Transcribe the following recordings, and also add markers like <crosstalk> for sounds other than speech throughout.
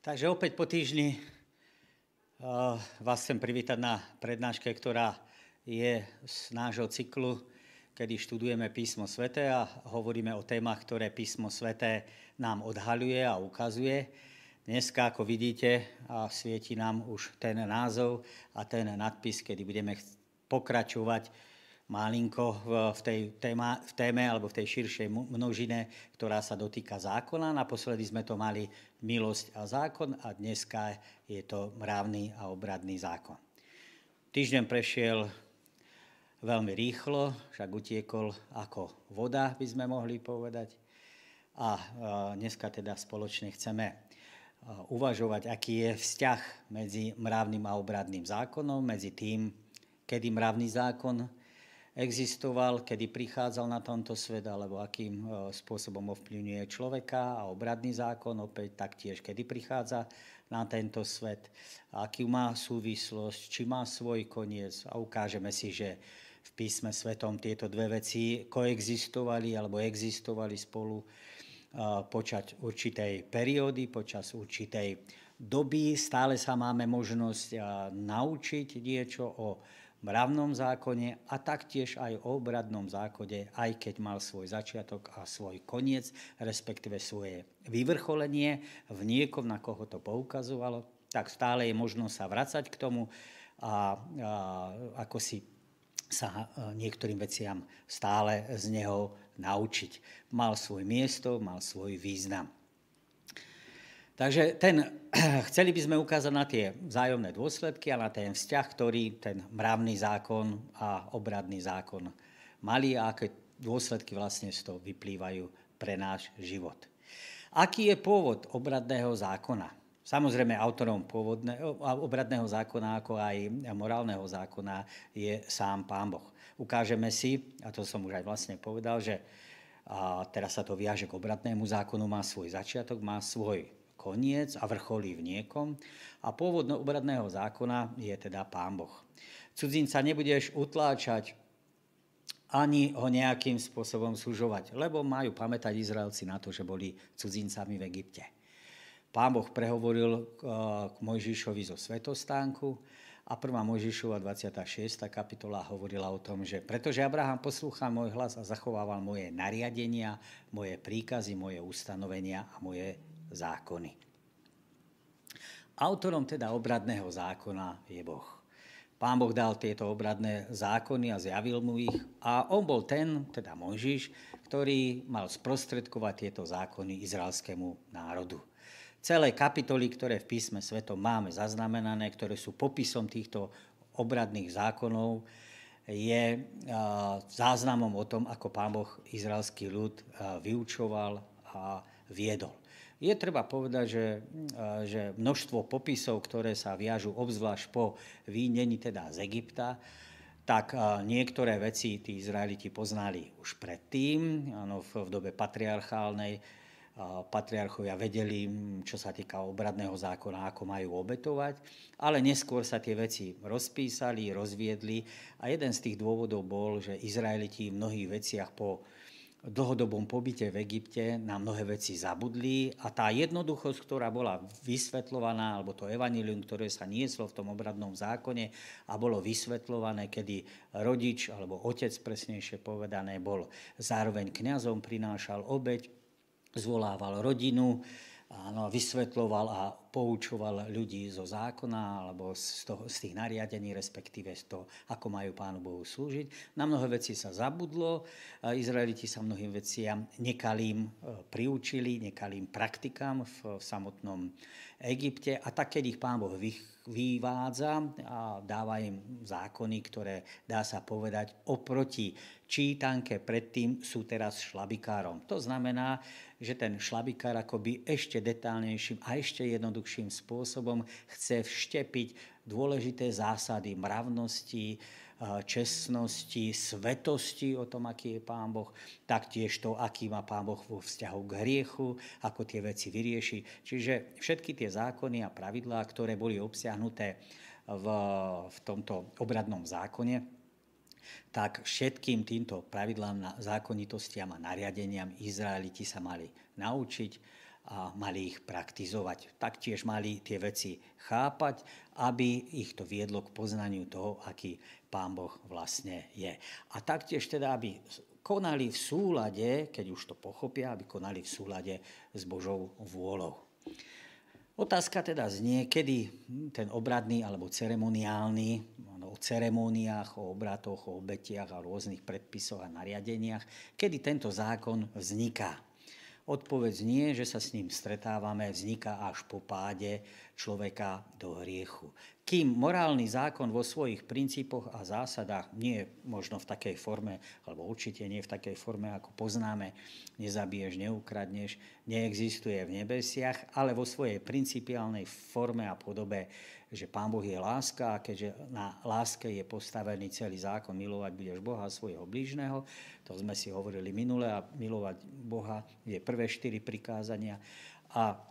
Takže opäť po týždni uh, vás chcem privítať na prednáške, ktorá je z nášho cyklu, kedy študujeme písmo sveté a hovoríme o témach, ktoré písmo sveté nám odhaľuje a ukazuje. Dneska, ako vidíte, a svieti nám už ten názov a ten nadpis, kedy budeme pokračovať malinko v tej téma, v téme alebo v tej širšej množine, ktorá sa dotýka zákona. Naposledy sme to mali milosť a zákon a dneska je to mravný a obradný zákon. Týždeň prešiel veľmi rýchlo, však utiekol ako voda, by sme mohli povedať. A dneska teda spoločne chceme uvažovať, aký je vzťah medzi mravným a obradným zákonom, medzi tým, kedy mravný zákon existoval, kedy prichádzal na tomto svet, alebo akým e, spôsobom ovplyvňuje človeka a obradný zákon, opäť taktiež, kedy prichádza na tento svet, aký má súvislosť, či má svoj koniec a ukážeme si, že v písme svetom tieto dve veci koexistovali alebo existovali spolu e, počas určitej periódy, počas určitej doby. Stále sa máme možnosť e, naučiť niečo o mravnom zákone a taktiež aj o obradnom zákone, aj keď mal svoj začiatok a svoj koniec, respektíve svoje vyvrcholenie v niekom, na koho to poukazovalo, tak stále je možnosť sa vracať k tomu a, a ako si sa niektorým veciam stále z neho naučiť. Mal svoj miesto, mal svoj význam. Takže ten, <clears throat> chceli by sme ukázať na tie vzájomné dôsledky a na ten vzťah, ktorý ten mravný zákon a obradný zákon mali a aké dôsledky vlastne z toho vyplývajú pre náš život. Aký je pôvod obradného zákona? Samozrejme, autorom pôvodného, obradného zákona, ako aj morálneho zákona, je sám Pán Boh. Ukážeme si, a to som už aj vlastne povedal, že a teraz sa to viaže k obradnému zákonu, má svoj začiatok, má svoj koniec a vrcholí v niekom. A pôvod obradného zákona je teda Pán Boh. Cudzinca nebudeš utláčať ani ho nejakým spôsobom služovať, lebo majú pamätať Izraelci na to, že boli cudzincami v Egypte. Pán Boh prehovoril eh, k Mojžišovi zo svetostánku a 1. Mojžišova 26. kapitola hovorila o tom, že pretože Abraham poslúchal môj hlas a zachovával moje nariadenia, moje príkazy, moje ustanovenia a moje zákony. Autorom teda obradného zákona je Boh. Pán Boh dal tieto obradné zákony a zjavil mu ich a on bol ten, teda Mojžiš, ktorý mal sprostredkovať tieto zákony izraelskému národu. Celé kapitoly, ktoré v písme svetom máme zaznamenané, ktoré sú popisom týchto obradných zákonov, je záznamom o tom, ako pán Boh izraelský ľud vyučoval a viedol. Je treba povedať, že, že množstvo popisov, ktoré sa viažú obzvlášť po výnení teda z Egypta, tak niektoré veci tí Izraeliti poznali už predtým, ano, v, v dobe patriarchálnej. Patriarchovia vedeli, čo sa týka obradného zákona, ako majú obetovať, ale neskôr sa tie veci rozpísali, rozviedli a jeden z tých dôvodov bol, že Izraeliti v mnohých veciach po dlhodobom pobyte v Egypte na mnohé veci zabudli a tá jednoduchosť, ktorá bola vysvetľovaná, alebo to evanilium, ktoré sa nieslo v tom obradnom zákone a bolo vysvetľované, kedy rodič, alebo otec presnejšie povedané, bol zároveň kňazom, prinášal obeď, zvolával rodinu, áno, vysvetloval a poučoval ľudí zo zákona alebo z, toho, z tých nariadení, respektíve z toho, ako majú Pánu Bohu slúžiť. Na mnohé veci sa zabudlo, Izraeliti sa mnohým veciam nekalým e, priučili, nekalým praktikám v, v samotnom Egypte a tak, keď ich Pán Boh vyvádza a dáva im zákony, ktoré, dá sa povedať, oproti čítanke predtým sú teraz šlabikárom. To znamená, že ten šlabikár akoby ešte detálnejším a ešte jednoduchším spôsobom chce vštepiť dôležité zásady mravnosti, čestnosti, svetosti o tom, aký je Pán Boh, taktiež to, aký má Pán Boh vo vzťahu k hriechu, ako tie veci vyrieši. Čiže všetky tie zákony a pravidlá, ktoré boli obsiahnuté v, v tomto obradnom zákone, tak všetkým týmto pravidlám, zákonitostiam a nariadeniam Izraeliti sa mali naučiť a mali ich praktizovať. Taktiež mali tie veci chápať, aby ich to viedlo k poznaniu toho, aký Pán Boh vlastne je. A taktiež teda, aby konali v súlade, keď už to pochopia, aby konali v súlade s Božou vôľou. Otázka teda znie, kedy ten obradný alebo ceremoniálny, o ceremoniách, o obratoch, o obetiach a rôznych predpisoch a nariadeniach, kedy tento zákon vzniká. Odpoveď nie, že sa s ním stretávame, vzniká až po páde človeka do hriechu. Kým morálny zákon vo svojich princípoch a zásadách nie je možno v takej forme, alebo určite nie v takej forme, ako poznáme, nezabiješ, neukradneš, neexistuje v nebesiach, ale vo svojej principiálnej forme a podobe, že Pán Boh je láska a keďže na láske je postavený celý zákon, milovať budeš Boha svojho blížneho, to sme si hovorili minule, a milovať Boha je prvé štyri prikázania a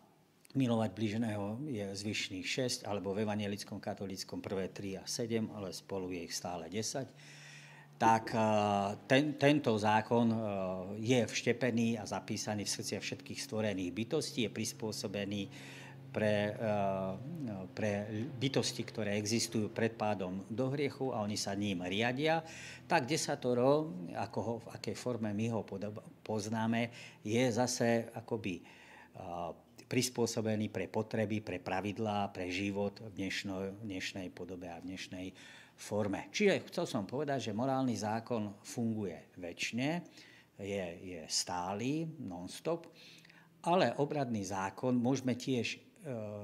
milovať bližného je zvyšných 6, alebo v evangelickom katolíckom prvé 3 a 7, ale spolu je ich stále 10 tak eh, ten, tento zákon eh, je vštepený a zapísaný v srdcia všetkých stvorených bytostí, je prispôsobený pre, eh, pre bytosti, ktoré existujú pred pádom do hriechu a oni sa ním riadia, tak desatoro, ako ho, v akej forme my ho poznáme, je zase akoby prispôsobený pre potreby, pre pravidlá, pre život v dnešnej, dnešnej podobe a v dnešnej forme. Čiže chcel som povedať, že morálny zákon funguje väčšine, je, je stály, non-stop, ale obradný zákon môžeme tiež e,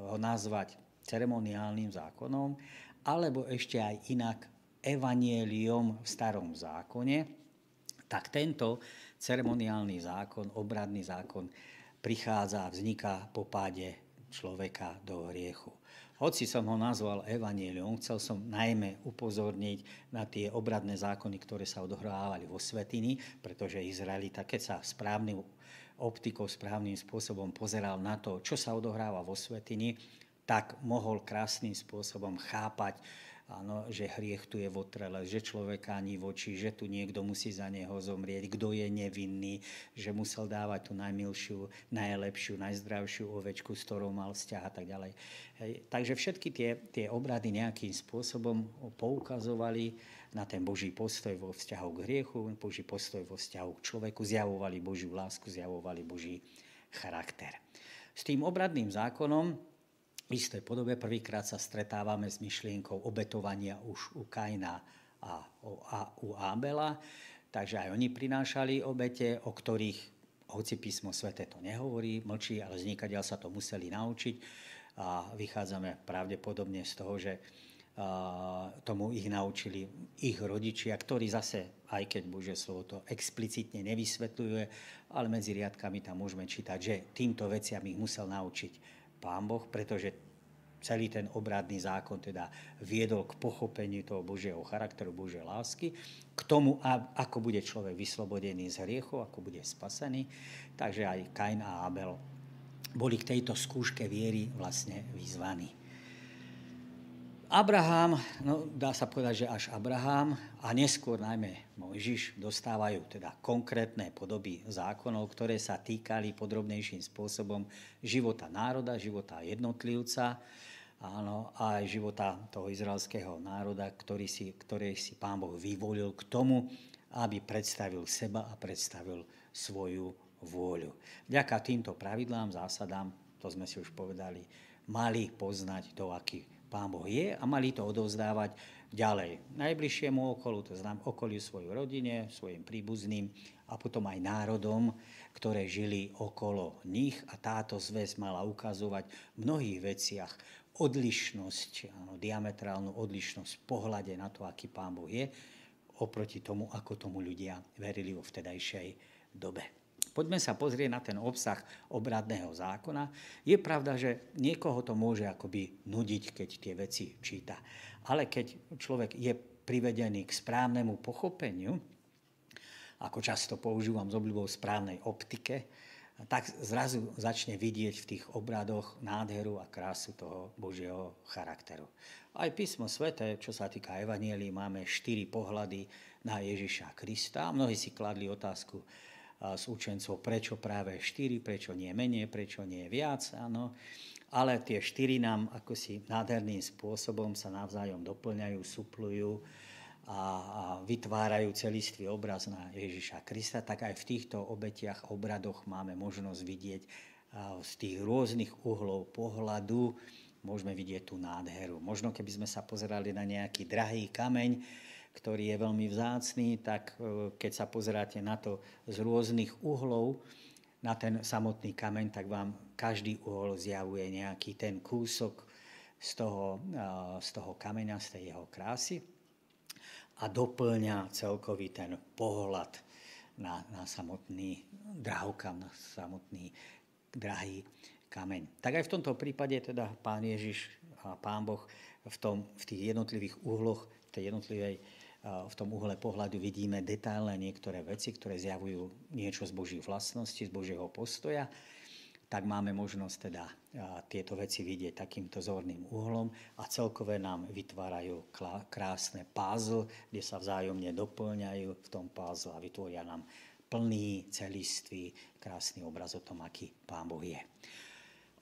ho nazvať ceremoniálnym zákonom, alebo ešte aj inak evanieliom v starom zákone, tak tento ceremoniálny zákon, obradný zákon prichádza a vzniká po páde človeka do hriechu. Hoci som ho nazval Evangelium, chcel som najmä upozorniť na tie obradné zákony, ktoré sa odohrávali vo Svetiny, pretože Izraelita, keď sa správnym optikou, správnym spôsobom pozeral na to, čo sa odohráva vo Svetiny, tak mohol krásnym spôsobom chápať áno, že hriech tu je votrele, že človeka ani v oči, že tu niekto musí za neho zomrieť, kto je nevinný, že musel dávať tú najmilšiu, najlepšiu, najzdravšiu ovečku, s ktorou mal vzťah a tak ďalej. Hej. Takže všetky tie, tie obrady nejakým spôsobom poukazovali na ten Boží postoj vo vzťahu k hriechu, Boží postoj vo vzťahu k človeku, zjavovali Božiu lásku, zjavovali Boží charakter. S tým obradným zákonom v istej podobe prvýkrát sa stretávame s myšlienkou obetovania už u Kaina a u Ábela. Takže aj oni prinášali obete, o ktorých, hoci písmo svete to nehovorí, mlčí, ale znikaďal sa to museli naučiť. A vychádzame pravdepodobne z toho, že tomu ich naučili ich rodičia, ktorí zase, aj keď Božie slovo to explicitne nevysvetľuje, ale medzi riadkami tam môžeme čítať, že týmto veciam ich musel naučiť Pán Boh, pretože celý ten obradný zákon teda viedol k pochopeniu toho Božieho charakteru, Božej lásky, k tomu, ako bude človek vyslobodený z hriechov, ako bude spasený. Takže aj Kain a Abel boli k tejto skúške viery vlastne vyzvaní. Abraham, no dá sa povedať, že až Abraham a neskôr najmä Mojžiš dostávajú teda konkrétne podoby zákonov, ktoré sa týkali podrobnejším spôsobom života národa, života jednotlivca, áno, a aj života toho izraelského národa, ktorý si, ktorý si pán Boh vyvolil k tomu, aby predstavil seba a predstavil svoju vôľu. Vďaka týmto pravidlám, zásadám, to sme si už povedali, mali poznať to, aký Pán Boh je a mali to odovzdávať ďalej. Najbližšiemu okolu, to znamená okoliu svojej rodine, svojim príbuzným a potom aj národom, ktoré žili okolo nich a táto zväz mala ukazovať v mnohých veciach odlišnosť, áno, diametrálnu odlišnosť v pohľade na to, aký Pán Boh je, oproti tomu, ako tomu ľudia verili vo vtedajšej dobe. Poďme sa pozrieť na ten obsah obradného zákona. Je pravda, že niekoho to môže akoby nudiť, keď tie veci číta. Ale keď človek je privedený k správnemu pochopeniu, ako často používam z obľubou správnej optike, tak zrazu začne vidieť v tých obradoch nádheru a krásu toho Božieho charakteru. Aj písmo svete, čo sa týka Evanielii, máme štyri pohľady na Ježiša Krista. Mnohí si kladli otázku, s učencov, prečo práve štyri, prečo nie menej, prečo nie viac. Áno. Ale tie štyri nám ako si nádherným spôsobom sa navzájom doplňajú, suplujú a, a vytvárajú celistvý obraz na Ježiša Krista, tak aj v týchto obetiach, obradoch máme možnosť vidieť z tých rôznych uhlov pohľadu, môžeme vidieť tú nádheru. Možno keby sme sa pozerali na nejaký drahý kameň, ktorý je veľmi vzácný, tak e, keď sa pozeráte na to z rôznych uhlov, na ten samotný kameň, tak vám každý uhol zjavuje nejaký ten kúsok z toho, e, z toho kameňa, z tej jeho krásy a doplňa celkový ten pohľad na, na samotný drahokam, na samotný drahý kameň. Tak aj v tomto prípade teda pán Ježiš a pán Boh v, tom, v tých jednotlivých uhloch, tej jednotlivej v tom uhle pohľadu vidíme detailné niektoré veci, ktoré zjavujú niečo z Božích vlastností, z Božieho postoja, tak máme možnosť teda tieto veci vidieť takýmto zorným uhlom a celkové nám vytvárajú krásne puzzle, kde sa vzájomne doplňajú v tom puzzle a vytvoria nám plný, celistvý, krásny obraz o tom, aký Pán Boh je.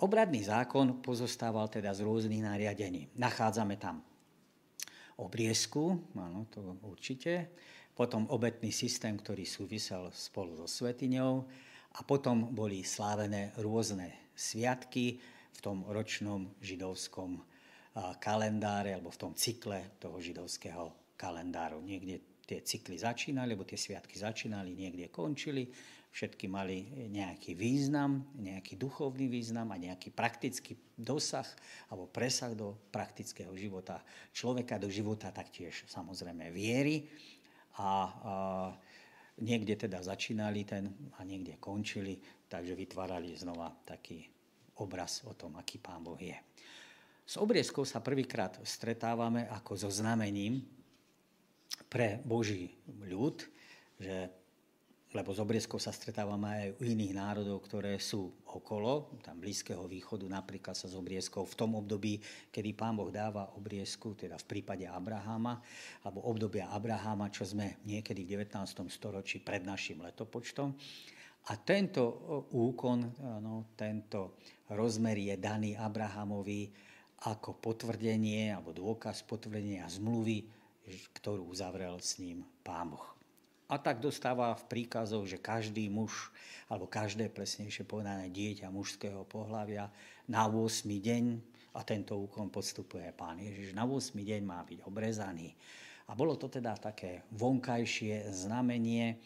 Obradný zákon pozostával teda z rôznych nariadení. Nachádzame tam obriezku, áno, to určite, potom obetný systém, ktorý súvisel spolu so svetiňou. A potom boli slávené rôzne sviatky v tom ročnom židovskom kalendáre alebo v tom cykle toho židovského kalendáru. Niekde tie cykly začínali, alebo tie sviatky začínali, niekde končili všetky mali nejaký význam, nejaký duchovný význam a nejaký praktický dosah alebo presah do praktického života človeka, do života taktiež samozrejme viery. A, a niekde teda začínali ten a niekde končili, takže vytvárali znova taký obraz o tom, aký Pán Boh je. S obriezkou sa prvýkrát stretávame ako so znamením pre Boží ľud, že lebo z obriezkou sa stretávame aj u iných národov, ktoré sú okolo, tam Blízkeho východu napríklad sa z obriezkou v tom období, kedy Pán Boh dáva obriezku, teda v prípade Abraháma, alebo obdobia Abraháma, čo sme niekedy v 19. storočí pred našim letopočtom. A tento úkon, no, tento rozmer je daný Abrahamovi ako potvrdenie alebo dôkaz potvrdenia zmluvy, ktorú uzavrel s ním Pán Boh. A tak dostáva v príkazoch, že každý muž, alebo každé presnejšie povedané dieťa mužského pohľavia na 8. deň, a tento úkon podstupuje pán Ježiš, na 8. deň má byť obrezaný. A bolo to teda také vonkajšie znamenie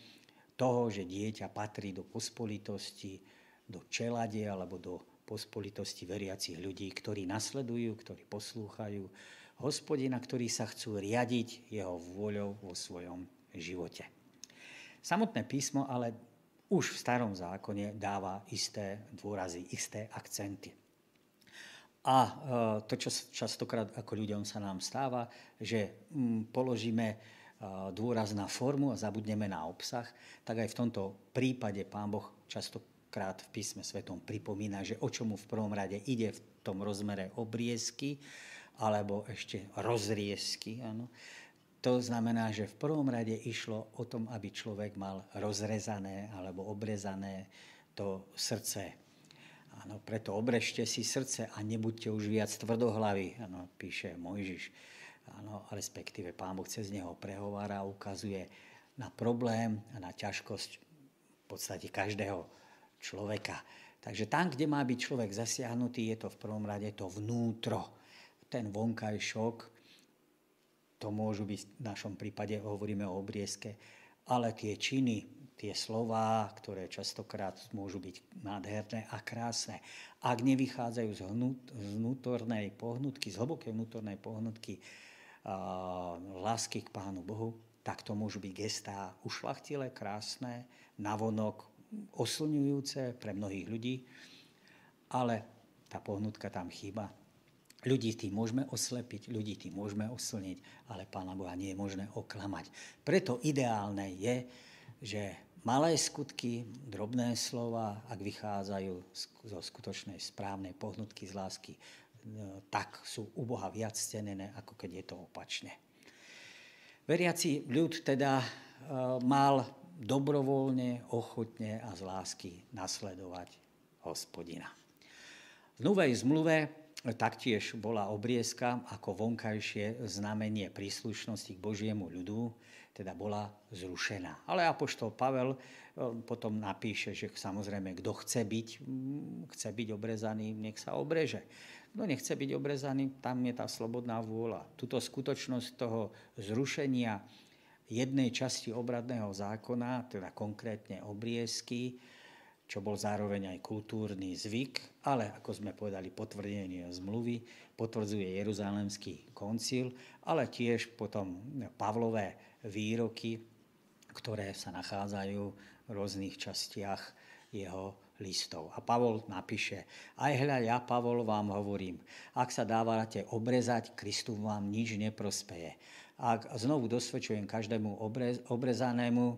toho, že dieťa patrí do pospolitosti, do čelade alebo do pospolitosti veriacich ľudí, ktorí nasledujú, ktorí poslúchajú hospodina, ktorí sa chcú riadiť jeho vôľou vo svojom živote. Samotné písmo ale už v starom zákone dáva isté dôrazy, isté akcenty. A e, to, čo častokrát ako ľuďom sa nám stáva, že mm, položíme e, dôraz na formu a zabudneme na obsah, tak aj v tomto prípade Pán Boh častokrát v písme svetom pripomína, že o čomu v prvom rade ide v tom rozmere obriezky, alebo ešte rozriezky. Áno. To znamená, že v prvom rade išlo o tom, aby človek mal rozrezané alebo obrezané to srdce. Áno, preto obrežte si srdce a nebuďte už viac tvrdohlavy, áno, píše Mojžiš. Áno, respektíve Pán Boh cez neho prehovára a ukazuje na problém a na ťažkosť v podstate každého človeka. Takže tam, kde má byť človek zasiahnutý, je to v prvom rade to vnútro. Ten vonkajšok, to môžu byť, v našom prípade hovoríme o obriezke, ale tie činy, tie slová, ktoré častokrát môžu byť nádherné a krásne, ak nevychádzajú z, vnútornej pohnutky, z hlbokej vnútornej pohnutky a, lásky k Pánu Bohu, tak to môžu byť gestá ušlachtilé, krásne, navonok oslňujúce pre mnohých ľudí, ale tá pohnutka tam chýba Ľudí tým môžeme oslepiť, ľudí tým môžeme oslniť, ale Pána Boha nie je možné oklamať. Preto ideálne je, že malé skutky, drobné slova, ak vychádzajú zo skutočnej správnej pohnutky z lásky, e, tak sú u Boha viac cenené, ako keď je to opačne. Veriaci ľud teda e, mal dobrovoľne, ochotne a z lásky nasledovať hospodina. V Novej zmluve taktiež bola obriezka ako vonkajšie znamenie príslušnosti k Božiemu ľudu, teda bola zrušená. Ale apoštol Pavel e, potom napíše, že samozrejme, kto chce byť, chce byť obrezaný, nech sa obreže. Kto nechce byť obrezaný, tam je tá slobodná vôľa. Tuto skutočnosť toho zrušenia jednej časti obradného zákona, teda konkrétne obriezky, čo bol zároveň aj kultúrny zvyk, ale ako sme povedali, potvrdenie zmluvy potvrdzuje Jeruzalemský koncil, ale tiež potom Pavlové výroky, ktoré sa nachádzajú v rôznych častiach jeho listov. A Pavol napíše, aj hľa, ja, Pavol, vám hovorím, ak sa dávate obrezať, Kristu vám nič neprospeje. Ak znovu dosvedčujem každému obrez, obrezanému,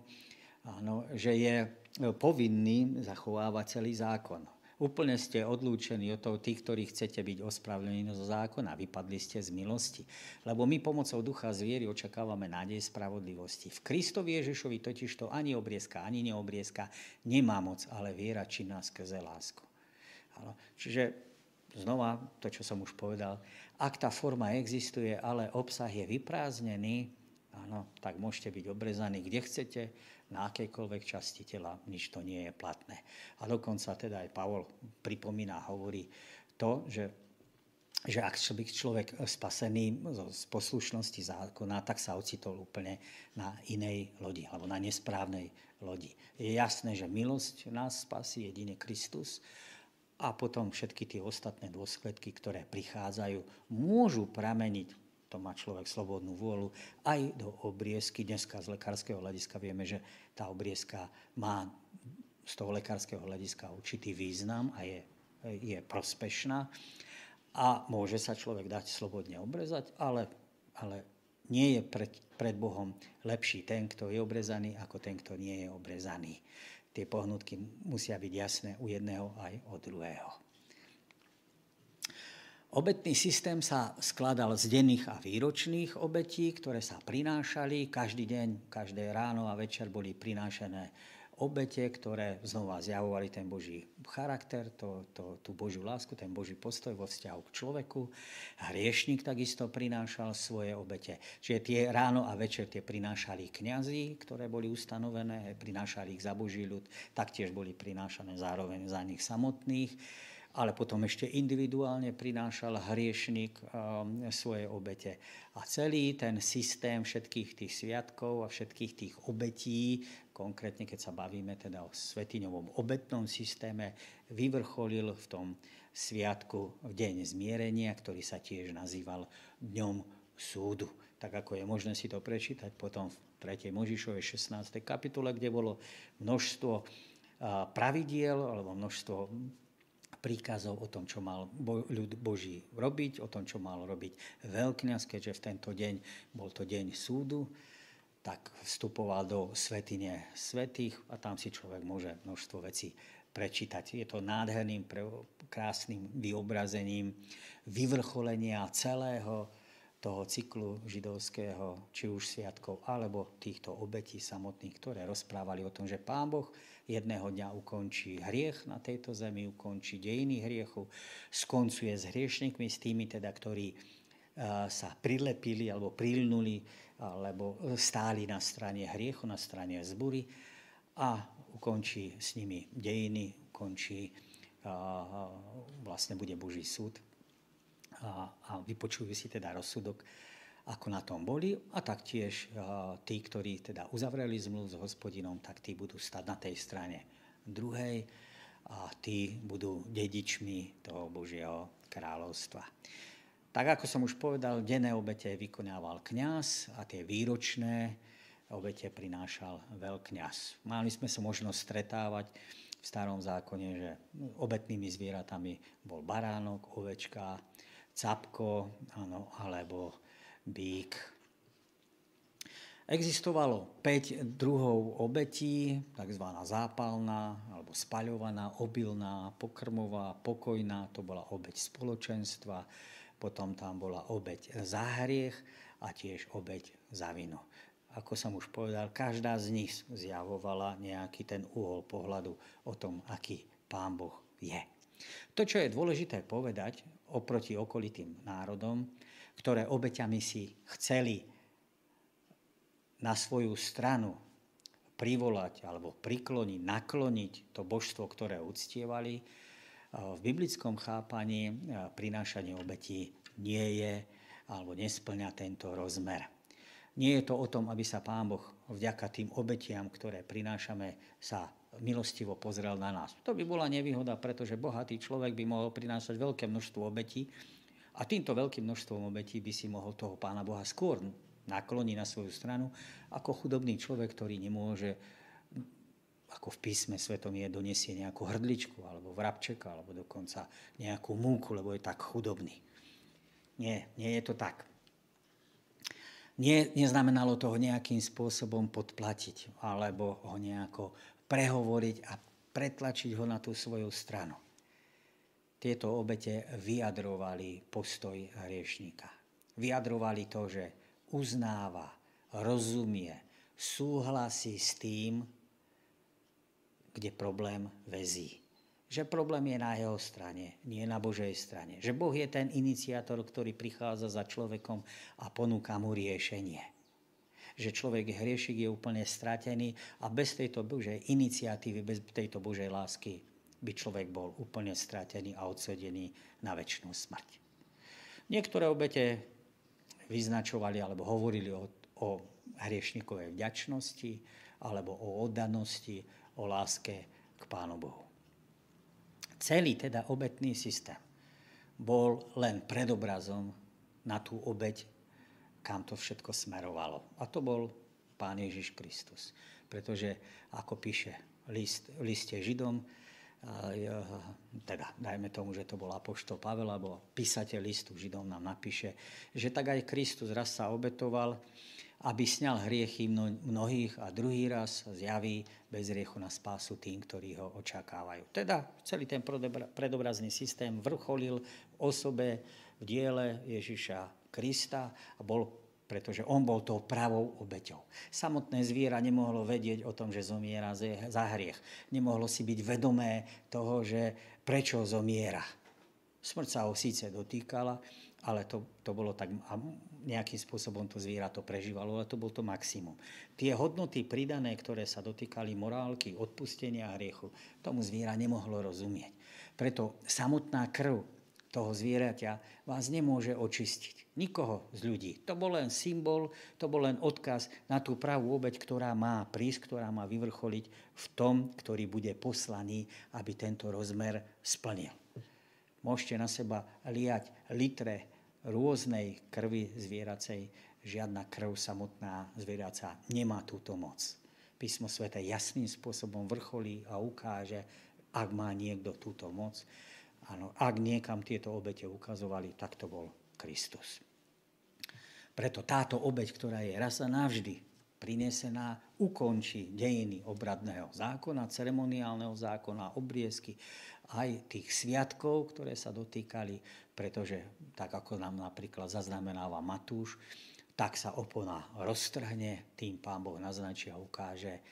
áno, že je povinný zachovávať celý zákon. Úplne ste odlúčení od toho tých, ktorí chcete byť ospravedlnení zo zákona. Vypadli ste z milosti. Lebo my pomocou ducha zviery očakávame nádej spravodlivosti. V Kristovi Ježišovi totiž to ani obriezka, ani neobriezka nemá moc, ale viera činná skrze lásku. Čiže znova to, čo som už povedal, ak tá forma existuje, ale obsah je vyprázdnený, áno, tak môžete byť obrezaní kde chcete, na akejkoľvek časti tela, nič to nie je platné. A dokonca teda aj Pavol pripomína, hovorí to, že, že ak by človek spasený z poslušnosti zákona, tak sa ocitol úplne na inej lodi, alebo na nesprávnej lodi. Je jasné, že milosť nás spasí jedine Kristus, a potom všetky tie ostatné dôsledky, ktoré prichádzajú, môžu prameniť to má človek slobodnú vôľu, aj do obriezky. Dneska z lekárskeho hľadiska vieme, že tá obriezka má z toho lekárskeho hľadiska určitý význam a je, je prospešná. A môže sa človek dať slobodne obrezať, ale, ale nie je pred, pred Bohom lepší ten, kto je obrezaný, ako ten, kto nie je obrezaný. Tie pohnutky musia byť jasné u jedného aj od druhého. Obetný systém sa skladal z denných a výročných obetí, ktoré sa prinášali. Každý deň, každé ráno a večer boli prinášané obete, ktoré znova zjavovali ten Boží charakter, to, to, tú Božiu lásku, ten Boží postoj vo vzťahu k človeku. Hriešnik takisto prinášal svoje obete. Čiže tie ráno a večer tie prinášali kňazi, ktoré boli ustanovené, prinášali ich za Boží ľud, taktiež boli prinášané zároveň za nich samotných ale potom ešte individuálne prinášal hriešnik um, svoje obete. A celý ten systém všetkých tých sviatkov a všetkých tých obetí, konkrétne keď sa bavíme teda o svetiňovom obetnom systéme, vyvrcholil v tom sviatku v deň zmierenia, ktorý sa tiež nazýval Dňom súdu. Tak ako je možné si to prečítať potom v 3. Možišovej 16. kapitole, kde bolo množstvo pravidiel alebo množstvo príkazov o tom, čo mal ľud Boží robiť, o tom, čo mal robiť veľkňaz, keďže v tento deň bol to deň súdu, tak vstupoval do svetine svetých a tam si človek môže množstvo vecí prečítať. Je to nádherným, krásnym vyobrazením vyvrcholenia celého toho cyklu židovského, či už sviatkov, alebo týchto obetí samotných, ktoré rozprávali o tom, že Pán Boh jedného dňa ukončí hriech na tejto zemi, ukončí dejiny hriechu, skoncuje s hriešnikmi, s tými teda, ktorí sa prilepili alebo prilnuli, alebo stáli na strane hriechu, na strane zbury a ukončí s nimi dejiny, ukončí, vlastne bude Boží súd. A, a vypočujú si teda rozsudok ako na tom boli a taktiež tí, ktorí teda uzavreli zmluv s hospodinom, tak tí budú stať na tej strane druhej a tí budú dedičmi toho Božieho kráľovstva. Tak ako som už povedal, denné obete vykonával kňaz a tie výročné obete prinášal veľkňaz. Mali sme sa možnosť stretávať v starom zákone, že obetnými zvieratami bol baránok, ovečka, capko, áno, alebo bík. Existovalo 5 druhov obetí, tzv. zápalná alebo spaľovaná, obilná, pokrmová, pokojná, to bola obeť spoločenstva, potom tam bola obeť za hriech a tiež obeť za vino. ako som už povedal, každá z nich zjavovala nejaký ten uhol pohľadu o tom, aký pán Boh je. To, čo je dôležité povedať oproti okolitým národom, ktoré obeťami si chceli na svoju stranu privolať alebo prikloniť, nakloniť to božstvo, ktoré uctievali, v biblickom chápaní prinášanie obetí nie je alebo nesplňa tento rozmer. Nie je to o tom, aby sa Pán Boh vďaka tým obetiam, ktoré prinášame, sa milostivo pozrel na nás. To by bola nevýhoda, pretože bohatý človek by mohol prinášať veľké množstvo obetí a týmto veľkým množstvom obetí by si mohol toho Pána Boha skôr nakloniť na svoju stranu, ako chudobný človek, ktorý nemôže ako v písme svetom je, donesie nejakú hrdličku, alebo vrabčeka, alebo dokonca nejakú múku, lebo je tak chudobný. Nie, nie je to tak. Nie, neznamenalo toho nejakým spôsobom podplatiť alebo ho nejako prehovoriť a pretlačiť ho na tú svoju stranu. Tieto obete vyjadrovali postoj hriešníka. Vyjadrovali to, že uznáva, rozumie, súhlasí s tým, kde problém vezí že problém je na jeho strane, nie na Božej strane. Že Boh je ten iniciátor, ktorý prichádza za človekom a ponúka mu riešenie. Že človek hriešik, je úplne stratený a bez tejto Božej iniciatívy, bez tejto Božej lásky by človek bol úplne stratený a odsedený na väčšinu smrť. Niektoré obete vyznačovali alebo hovorili o, o hriešnikovej vďačnosti alebo o oddanosti, o láske k Pánu Bohu celý teda obetný systém bol len predobrazom na tú obeď, kam to všetko smerovalo. A to bol Pán Ježiš Kristus. Pretože, ako píše list, liste Židom, teda dajme tomu, že to bol apoštol Pavel, alebo písateľ listu Židom nám napíše, že tak aj Kristus raz sa obetoval, aby sňal hriechy mnohých a druhý raz zjaví bez hriechu na spásu tým, ktorí ho očakávajú. Teda celý ten predobrazný systém vrcholil osobe, v diele Ježiša Krista a bol pretože on bol tou pravou obeťou. Samotné zviera nemohlo vedieť o tom, že zomiera za hriech. Nemohlo si byť vedomé toho, že prečo zomiera. Smrť sa ho síce dotýkala, ale to, to bolo tak, a nejakým spôsobom to zviera to prežívalo, ale to bol to maximum. Tie hodnoty pridané, ktoré sa dotýkali morálky, odpustenia a hriechu, tomu zviera nemohlo rozumieť. Preto samotná krv toho zvieraťa vás nemôže očistiť. Nikoho z ľudí. To bol len symbol, to bol len odkaz na tú pravú obeď, ktorá má prísť, ktorá má vyvrcholiť v tom, ktorý bude poslaný, aby tento rozmer splnil. Môžete na seba liať litre rôznej krvi zvieracej. Žiadna krv samotná zvieraca nemá túto moc. Písmo svete jasným spôsobom vrcholí a ukáže, ak má niekto túto moc. Áno, ak niekam tieto obete ukazovali, tak to bol Kristus. Preto táto obeť, ktorá je raz a navždy prinesená, ukončí dejiny obradného zákona, ceremoniálneho zákona, obriezky, aj tých sviatkov, ktoré sa dotýkali, pretože tak ako nám napríklad zaznamenáva Matúš, tak sa opona roztrhne, tým pán Boh naznačí a ukáže,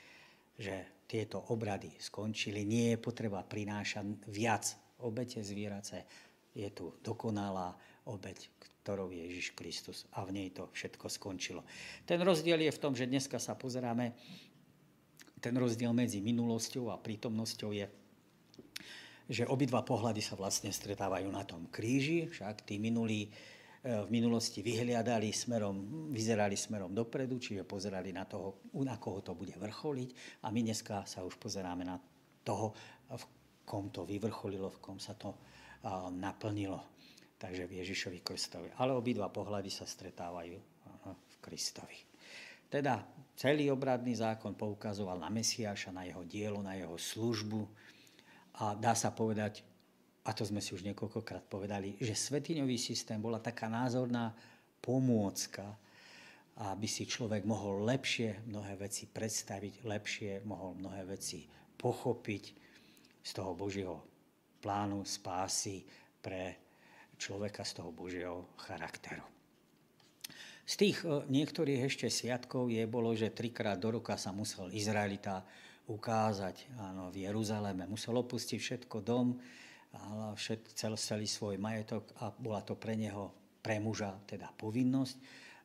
že tieto obrady skončili. Nie je potreba prinášať viac obete zvierace. Je tu dokonalá obeť, ktorou je Ježiš Kristus a v nej to všetko skončilo. Ten rozdiel je v tom, že dneska sa pozeráme, ten rozdiel medzi minulosťou a prítomnosťou je že obidva pohľady sa vlastne stretávajú na tom kríži, však tí minulí e, v minulosti vyhliadali smerom, vyzerali smerom dopredu, čiže pozerali na toho, na koho to bude vrcholiť a my dneska sa už pozeráme na toho, v kom to vyvrcholilo, v kom sa to naplnilo. Takže v Ježišovi Kristovi. Ale obidva pohľady sa stretávajú v Kristovi. Teda celý obradný zákon poukazoval na Mesiáša, na jeho dielo, na jeho službu, a dá sa povedať, a to sme si už niekoľkokrát povedali, že svetiňový systém bola taká názorná pomôcka, aby si človek mohol lepšie mnohé veci predstaviť, lepšie mohol mnohé veci pochopiť z toho Božieho plánu spásy pre človeka z toho Božieho charakteru. Z tých e, niektorých ešte sviatkov je bolo, že trikrát do roka sa musel Izraelita ukázať áno, v Jeruzaleme. Musel opustiť všetko dom, všet, cel, celý svoj majetok a bola to pre neho, pre muža, teda povinnosť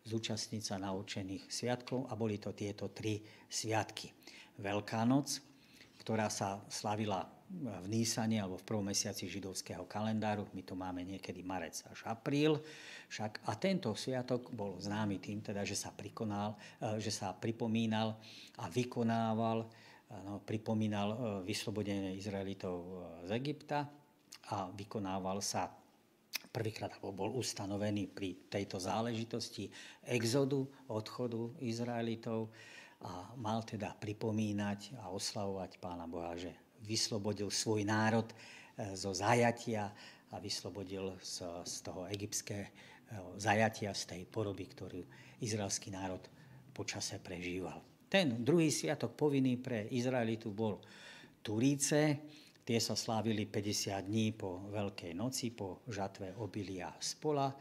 zúčastniť sa naučených sviatkov a boli to tieto tri sviatky. Veľká noc, ktorá sa slavila v Nísane alebo v prvom mesiaci židovského kalendáru. My to máme niekedy marec až apríl. Však, a tento sviatok bol známy tým, teda, že, sa prikonal, e, že sa pripomínal a vykonával, no, pripomínal e, vyslobodenie Izraelitov e, z Egypta a vykonával sa prvýkrát bol ustanovený pri tejto záležitosti exodu, odchodu Izraelitov a mal teda pripomínať a oslavovať Pána Boha, že vyslobodil svoj národ eh, zo zajatia a vyslobodil z, z toho egyptského zajatia, z tej poroby, ktorú izraelský národ počase prežíval. Ten druhý sviatok povinný pre Izraelitu bol Turíce. Tie sa slávili 50 dní po Veľkej noci, po žatve obilia spola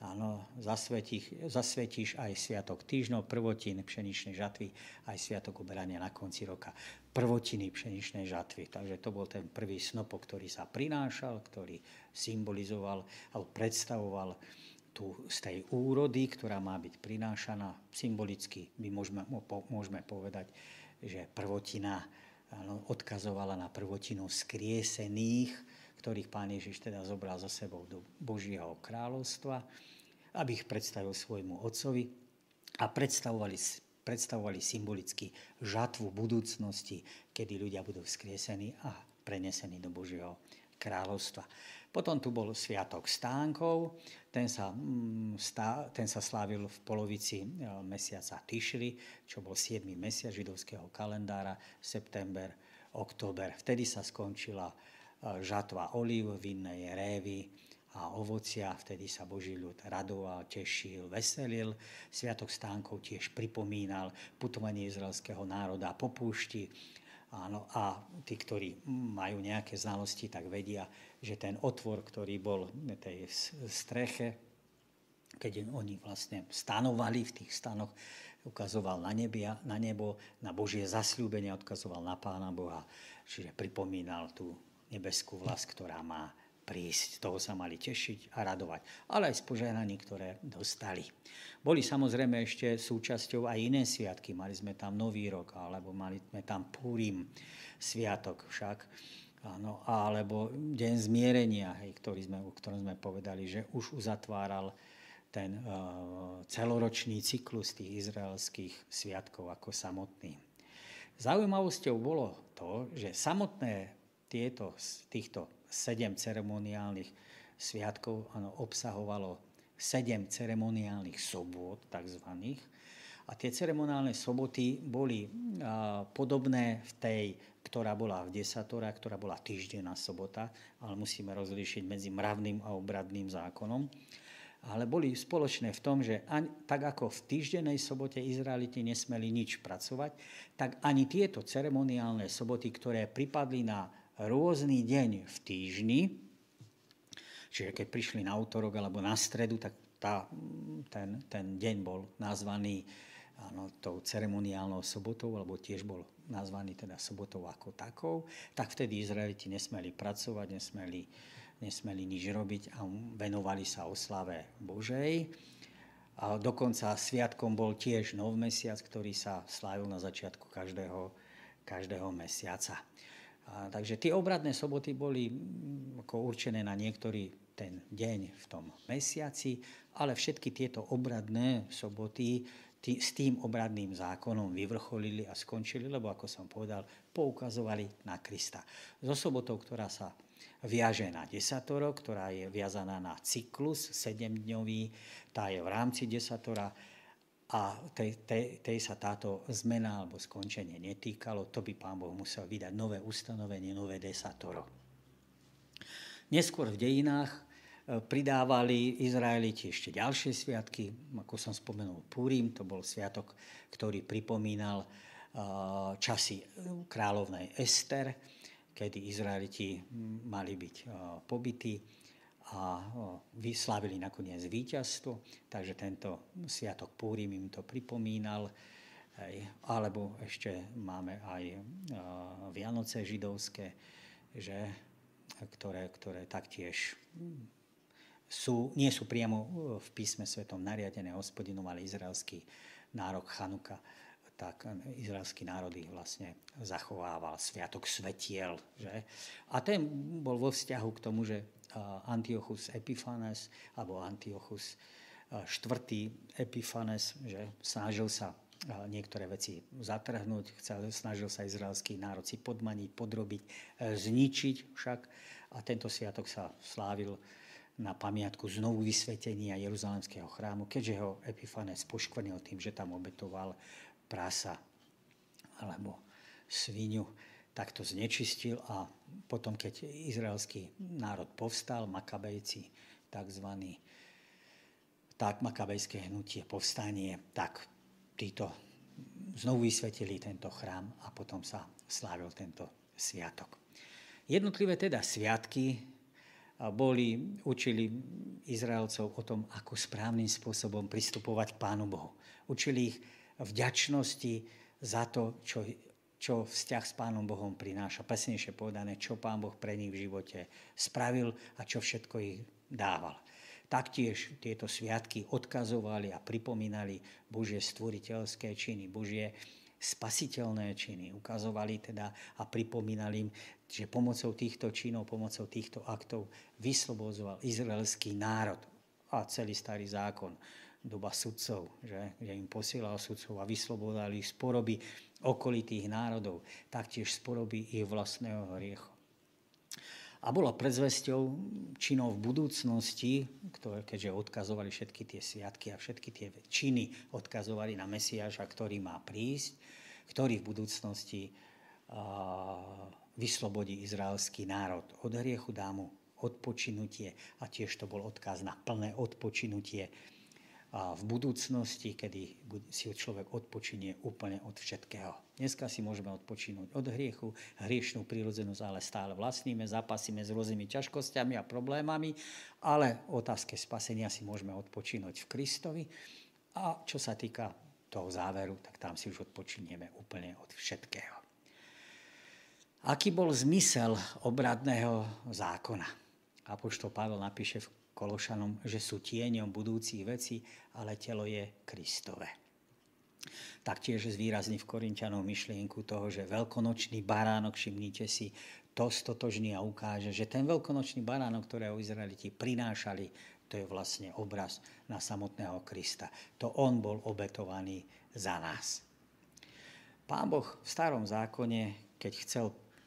Áno, zasvetíš, zasvetíš aj sviatok týždňov, prvotín pšeničnej žatvy, aj sviatok uberania na konci roka, prvotiny pšeničnej žatvy. Takže to bol ten prvý snopok, ktorý sa prinášal, ktorý symbolizoval alebo predstavoval tu z tej úrody, ktorá má byť prinášaná. Symbolicky my môžeme, môžeme povedať, že prvotina odkazovala na prvotinu skriesených, ktorých pán Ježiš teda zobral za sebou do Božieho kráľovstva aby ich predstavil svojmu otcovi a predstavovali, predstavovali symbolicky žatvu budúcnosti, kedy ľudia budú vzkriesení a prenesení do Božieho kráľovstva. Potom tu bol Sviatok stánkov, ten sa, mm, ten sa slávil v polovici e, mesiaca Tyšri, čo bol 7. mesiac židovského kalendára, september, október. Vtedy sa skončila e, žatva olív, vinnej révy, a ovocia. Vtedy sa Boží ľud radoval, tešil, veselil. Sviatok stánkov tiež pripomínal putovanie izraelského národa po púšti. Áno, a tí, ktorí majú nejaké znalosti, tak vedia, že ten otvor, ktorý bol v tej streche, keď oni vlastne stanovali v tých stanoch, ukazoval na, nebia, na nebo, na Božie zasľúbenie, odkazoval na Pána Boha, čiže pripomínal tú nebeskú vlast, ktorá má prísť. Toho sa mali tešiť a radovať. Ale aj z požehnaní, ktoré dostali. Boli samozrejme ešte súčasťou aj iné sviatky. Mali sme tam Nový rok, alebo mali sme tam Púrim sviatok však. Áno, alebo Deň zmierenia, hej, ktorý sme, o ktorom sme povedali, že už uzatváral ten uh, celoročný cyklus tých izraelských sviatkov ako samotný. Zaujímavosťou bolo to, že samotné tieto, týchto sedem ceremoniálnych sviatkov ano, obsahovalo sedem ceremoniálnych sobot, takzvaných. A tie ceremoniálne soboty boli a, podobné v tej, ktorá bola v desatora, ktorá bola týždenná sobota, ale musíme rozlíšiť medzi mravným a obradným zákonom. Ale boli spoločné v tom, že ani, tak ako v týždennej sobote Izraeliti nesmeli nič pracovať, tak ani tieto ceremoniálne soboty, ktoré pripadli na rôzny deň v týždni, čiže keď prišli na útorok alebo na stredu, tak tá, ten, ten deň bol nazvaný áno, tou ceremoniálnou sobotou, alebo tiež bol nazvaný teda sobotou ako takou, tak vtedy Izraeliti nesmeli pracovať, nesmeli, nesmeli nič robiť a venovali sa oslave Božej. A dokonca sviatkom bol tiež nov mesiac, ktorý sa slávil na začiatku každého, každého mesiaca. A, takže tie obradné soboty boli ako určené na niektorý ten deň v tom mesiaci, ale všetky tieto obradné soboty tý, s tým obradným zákonom vyvrcholili a skončili, lebo ako som povedal, poukazovali na Krista. So sobotou, ktorá sa viaže na desatoro, ktorá je viazaná na cyklus sedemdňový, tá je v rámci desatora, a tej, tej, tej sa táto zmena alebo skončenie netýkalo, to by pán Boh musel vydať nové ustanovenie, nové desatoro. Neskôr v dejinách e, pridávali Izraeliti ešte ďalšie sviatky, ako som spomenul Púrim, to bol sviatok, ktorý pripomínal e, časy kráľovnej Ester, kedy Izraeliti mali byť e, pobytí a vyslavili nakoniec víťazstvo, takže tento sviatok Púrim im to pripomínal. Alebo ešte máme aj Vianoce židovské, že, ktoré, ktoré taktiež sú, nie sú priamo v písme svetom nariadené hospodinom, ale izraelský nárok Chanuka tak izraelský národ ich vlastne zachovával, sviatok svetiel. Že? A ten bol vo vzťahu k tomu, že Antiochus Epiphanes, alebo Antiochus štvrtý Epiphanes, že snažil sa niektoré veci zatrhnúť, chcel, snažil sa izraelský národ si podmaniť, podrobiť, e, zničiť však. A tento sviatok sa slávil na pamiatku znovu vysvetenia Jeruzalemského chrámu, keďže ho Epifanes poškvrnil tým, že tam obetoval prasa alebo svinu, tak to znečistil a potom, keď izraelský národ povstal, Makabejci, takzvaný, tak makabejské hnutie, povstanie, tak títo znovu vysvetili tento chrám a potom sa slávil tento sviatok. Jednotlivé teda sviatky boli, učili Izraelcov o tom, ako správnym spôsobom pristupovať k Pánu Bohu. Učili ich vďačnosti za to, čo, čo vzťah s Pánom Bohom prináša. Pesnejšie povedané, čo Pán Boh pre nich v živote spravil a čo všetko ich dával. Taktiež tieto sviatky odkazovali a pripomínali Božie stvoriteľské činy, Božie spasiteľné činy. Ukazovali teda a pripomínali im, že pomocou týchto činov, pomocou týchto aktov vyslobozoval izraelský národ a celý starý zákon doba sudcov, že, že im posielal sudcov a vyslobodali ich sporoby okolitých národov, taktiež sporoby ich vlastného hriechu. A bolo predzvesťou činov v budúcnosti, ktoré, keďže odkazovali všetky tie sviatky a všetky tie činy odkazovali na Mesiáša, ktorý má prísť, ktorý v budúcnosti vyslobodí izraelský národ od hriechu, dámu odpočinutie. A tiež to bol odkaz na plné odpočinutie a v budúcnosti, kedy si človek odpočinie úplne od všetkého. Dneska si môžeme odpočinúť od hriechu, hriešnú prírodzenosť, ale stále vlastníme, zapasíme s rôznymi ťažkosťami a problémami, ale otázke spasenia si môžeme odpočinúť v Kristovi. A čo sa týka toho záveru, tak tam si už odpočinieme úplne od všetkého. Aký bol zmysel obradného zákona? Apoštol Pavel napíše v Kološanom, že sú tieňom budúcich vecí, ale telo je Kristové. Taktiež zvýrazní v Korintianov myšlienku toho, že veľkonočný baránok, všimnite si, to stotožný a ukáže, že ten veľkonočný baránok, ktorého Izraeliti prinášali, to je vlastne obraz na samotného Krista. To on bol obetovaný za nás. Pán Boh v starom zákone, keď chcel,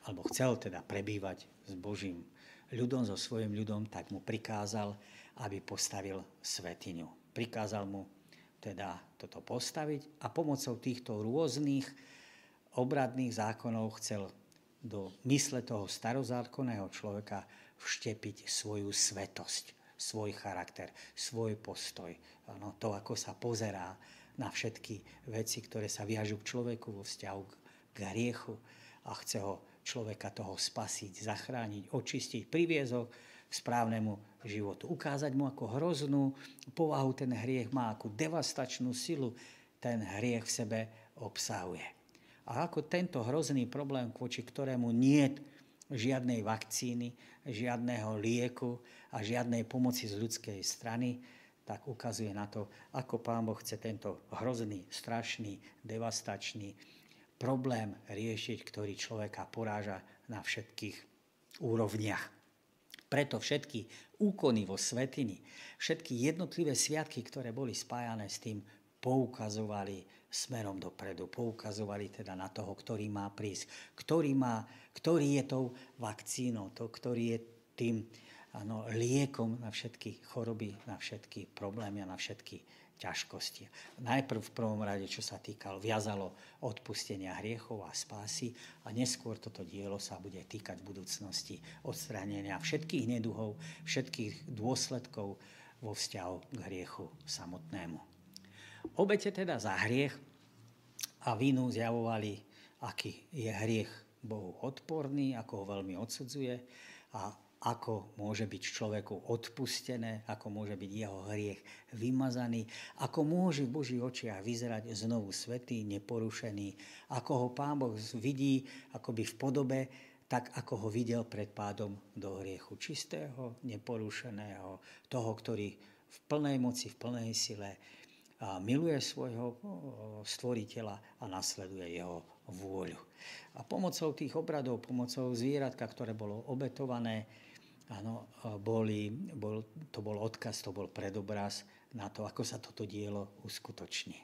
alebo chcel teda prebývať s Božím ľudom, so svojim ľudom, tak mu prikázal, aby postavil svetiňu. Prikázal mu teda toto postaviť a pomocou týchto rôznych obradných zákonov chcel do mysle toho starozákonného človeka vštepiť svoju svetosť, svoj charakter, svoj postoj. Ano, to, ako sa pozerá na všetky veci, ktoré sa viažú k človeku vo vzťahu k hriechu a chce ho človeka toho spasiť, zachrániť, očistiť, priviezť k správnemu životu. Ukázať mu, ako hroznú povahu ten hriech má, akú devastačnú silu ten hriech v sebe obsahuje. A ako tento hrozný problém, voči ktorému nie žiadnej vakcíny, žiadného lieku a žiadnej pomoci z ľudskej strany, tak ukazuje na to, ako Pán Boh chce tento hrozný, strašný, devastačný problém riešiť, ktorý človeka poráža na všetkých úrovniach. Preto všetky úkony vo svetini, všetky jednotlivé sviatky, ktoré boli spájané s tým, poukazovali smerom dopredu, poukazovali teda na toho, ktorý má prísť, ktorý, má, ktorý je tou vakcínou, to, ktorý je tým ano, liekom na všetky choroby, na všetky problémy a na všetky ťažkosti. Najprv v prvom rade, čo sa týkalo, viazalo odpustenia hriechov a spásy a neskôr toto dielo sa bude týkať v budúcnosti odstránenia všetkých neduhov, všetkých dôsledkov vo vzťahu k hriechu samotnému. Obete teda za hriech a vinu zjavovali, aký je hriech Bohu odporný, ako ho veľmi odsudzuje a ako môže byť človeku odpustené, ako môže byť jeho hriech vymazaný, ako môže v Božích očiach vyzerať znovu svetý, neporušený, ako ho Pán Boh vidí akoby v podobe, tak ako ho videl pred pádom do hriechu. Čistého, neporušeného, toho, ktorý v plnej moci, v plnej sile miluje svojho stvoriteľa a nasleduje jeho vôľu. A pomocou tých obradov, pomocou zvieratka, ktoré bolo obetované, Áno, boli, bol, to bol odkaz, to bol predobraz na to, ako sa toto dielo uskutoční.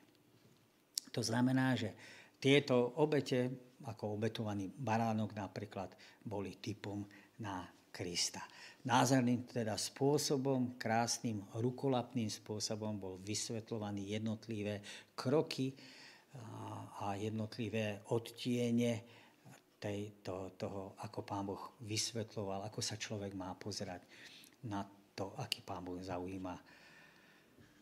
To znamená, že tieto obete, ako obetovaný baránok napríklad, boli typom na Krista. Názorným teda spôsobom, krásnym, rukolapným spôsobom bol vysvetľovaný jednotlivé kroky a jednotlivé odtiene tej, to, toho, ako pán Boh vysvetloval, ako sa človek má pozerať na to, aký pán Boh zaujíma,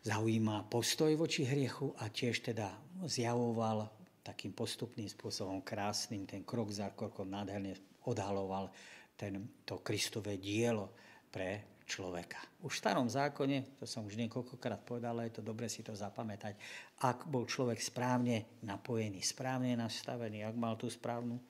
zaujíma postoj voči hriechu a tiež teda zjavoval takým postupným spôsobom krásnym, ten krok za krokom nádherne odhaloval ten, to Kristové dielo pre človeka. Už v starom zákone, to som už niekoľkokrát povedal, ale je to dobre si to zapamätať, ak bol človek správne napojený, správne nastavený, ak mal tú správnu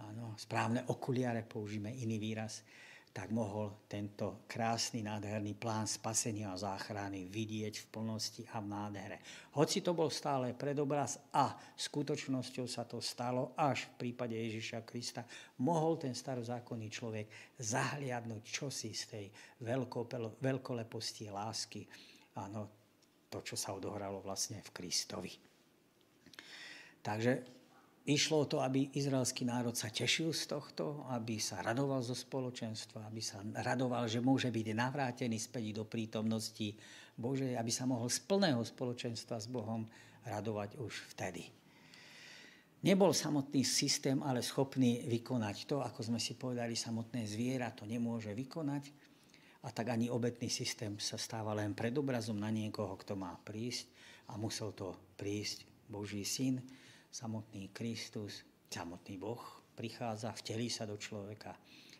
áno, správne okuliare, použijeme iný výraz, tak mohol tento krásny, nádherný plán spasenia a záchrany vidieť v plnosti a v nádhere. Hoci to bol stále predobraz a skutočnosťou sa to stalo až v prípade Ježiša Krista, mohol ten starozákonný človek zahliadnúť čosi z tej veľkoleposti lásky, áno, to, čo sa odohralo vlastne v Kristovi. Takže Išlo o to, aby izraelský národ sa tešil z tohto, aby sa radoval zo spoločenstva, aby sa radoval, že môže byť navrátený späť do prítomnosti Božej, aby sa mohol z plného spoločenstva s Bohom radovať už vtedy. Nebol samotný systém ale schopný vykonať to, ako sme si povedali, samotné zviera to nemôže vykonať. A tak ani obetný systém sa stáva len predobrazom na niekoho, kto má prísť a musel to prísť Boží syn samotný Kristus, samotný Boh prichádza, vtelí sa do človeka,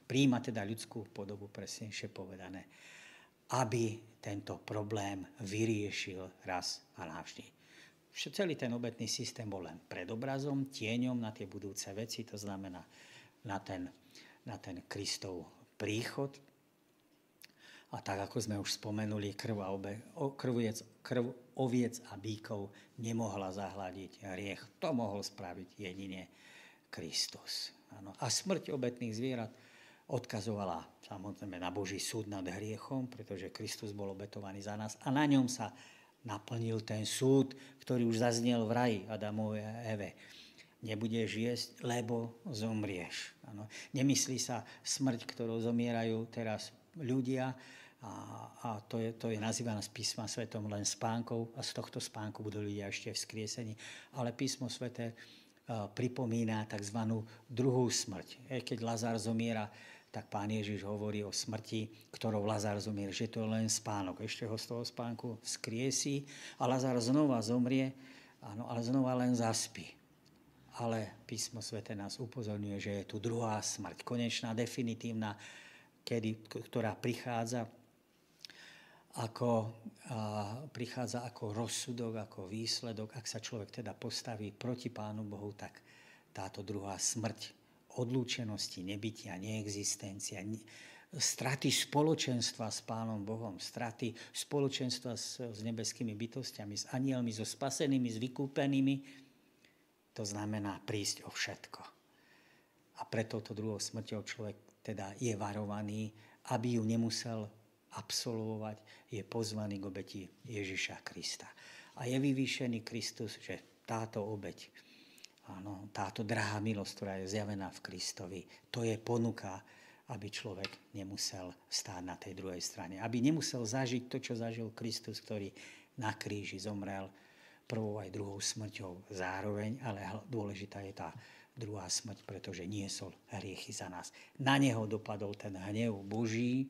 príjma teda ľudskú podobu, presnejšie povedané, aby tento problém vyriešil raz a navždy. Celý ten obetný systém bol len predobrazom, tieňom na tie budúce veci, to znamená na ten, na ten Kristov príchod. A tak, ako sme už spomenuli, krv, a obe, krv, krv oviec a bíkov nemohla zahľadiť hriech. To mohol spraviť jedine Kristus. Ano. A smrť obetných zvierat odkazovala samozrejme na Boží súd nad hriechom, pretože Kristus bol obetovaný za nás a na ňom sa naplnil ten súd, ktorý už zaznel v raji Adamovej a Eve. Nebudeš jesť, lebo zomrieš. Ano. Nemyslí sa smrť, ktorou zomierajú teraz ľudia, a, a to, je, to je nazývané z písma svetom len spánkou a z tohto spánku budú ľudia ešte vzkriesení. Ale písmo svete uh, pripomína tzv. druhú smrť. E, keď Lazar zomiera, tak pán Ježiš hovorí o smrti, ktorou Lazar zomiera, že to je len spánok. Ešte ho z toho spánku vzkriesí a Lazar znova zomrie, áno, ale znova len zaspí. Ale písmo svete nás upozorňuje, že je tu druhá smrť, konečná, definitívna, kedy, ktorá prichádza ako, a, prichádza ako rozsudok, ako výsledok. Ak sa človek teda postaví proti Pánu Bohu, tak táto druhá smrť odlúčenosti, nebytia, neexistencia, ne, straty spoločenstva s Pánom Bohom, straty spoločenstva s, s nebeskými bytostiami, s anielmi, so spasenými, s vykúpenými, to znamená prísť o všetko. A preto to druhou smrťou človek teda je varovaný, aby ju nemusel absolvovať, je pozvaný k obeti Ježiša Krista. A je vyvýšený Kristus, že táto obeť, áno, táto drahá milosť, ktorá je zjavená v Kristovi, to je ponuka, aby človek nemusel stáť na tej druhej strane. Aby nemusel zažiť to, čo zažil Kristus, ktorý na kríži zomrel prvou aj druhou smrťou zároveň, ale dôležitá je tá druhá smrť, pretože niesol hriechy za nás. Na neho dopadol ten hnev Boží,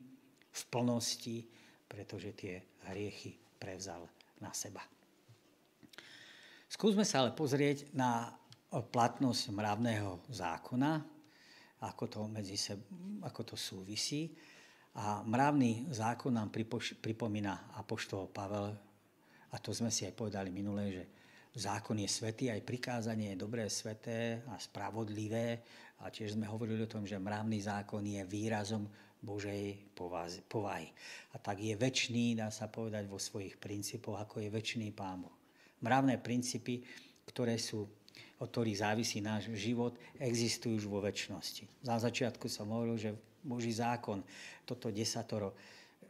v plnosti, pretože tie hriechy prevzal na seba. Skúsme sa ale pozrieť na platnosť mravného zákona. ako to, medzi seb, ako to súvisí. A mravný zákon nám pripoš, pripomína apoštol Pavel, a to sme si aj povedali minulé, že zákon je svetý, aj prikázanie je dobré, sveté a spravodlivé. A tiež sme hovorili o tom, že mravný zákon je výrazom Božej povahy. A tak je väčší, dá sa povedať, vo svojich princípoch, ako je väčší Pán Boh. Mravné princípy, ktoré sú od ktorých závisí náš život, existujú už vo väčšnosti. Za začiatku som hovoril, že Boží zákon, toto desatoro,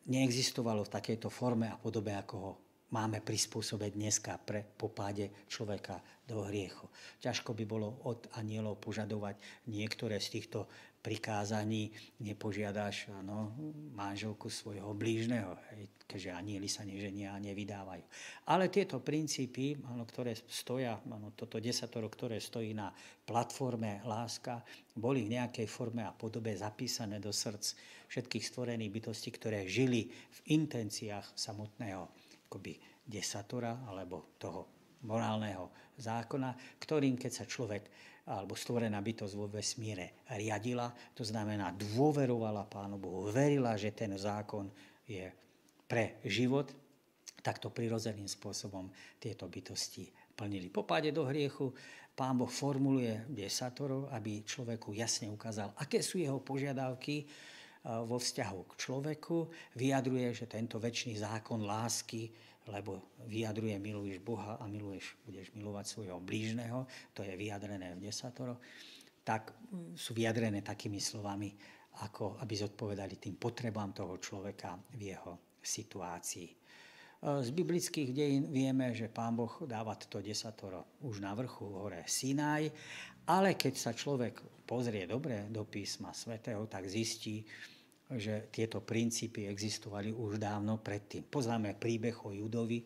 neexistovalo v takejto forme a podobe, ako ho máme prispôsobiť dneska pre popáde človeka do hriechu. Ťažko by bolo od anielov požadovať niektoré z týchto prikázaní nepožiadaš ano, manželku svojho blížneho, hej, keďže anieli sa neženia a nevydávajú. Ale tieto princípy, ano, ktoré stoja, ano, toto desatoro, ktoré stojí na platforme láska, boli v nejakej forme a podobe zapísané do srdc všetkých stvorených bytostí, ktoré žili v intenciách samotného akoby, desatora alebo toho morálneho zákona, ktorým keď sa človek alebo stvorená bytosť vo vesmíre riadila, to znamená dôverovala Pánu Bohu, verila, že ten zákon je pre život, takto prirodzeným spôsobom tieto bytosti plnili. Po páde do hriechu Pán Boh formuluje desatoro, aby človeku jasne ukázal, aké sú jeho požiadavky vo vzťahu k človeku. Vyjadruje, že tento väčší zákon lásky lebo vyjadruje miluješ Boha a miluješ, budeš milovať svojho blížneho, to je vyjadrené v desatoro, tak sú vyjadrené takými slovami, ako aby zodpovedali tým potrebám toho človeka v jeho situácii. Z biblických dejín vieme, že pán Boh dáva to desatoro už na vrchu hore Sinaj, ale keď sa človek pozrie dobre do písma svätého, tak zistí, že tieto princípy existovali už dávno predtým. Poznáme príbeh o Judovi,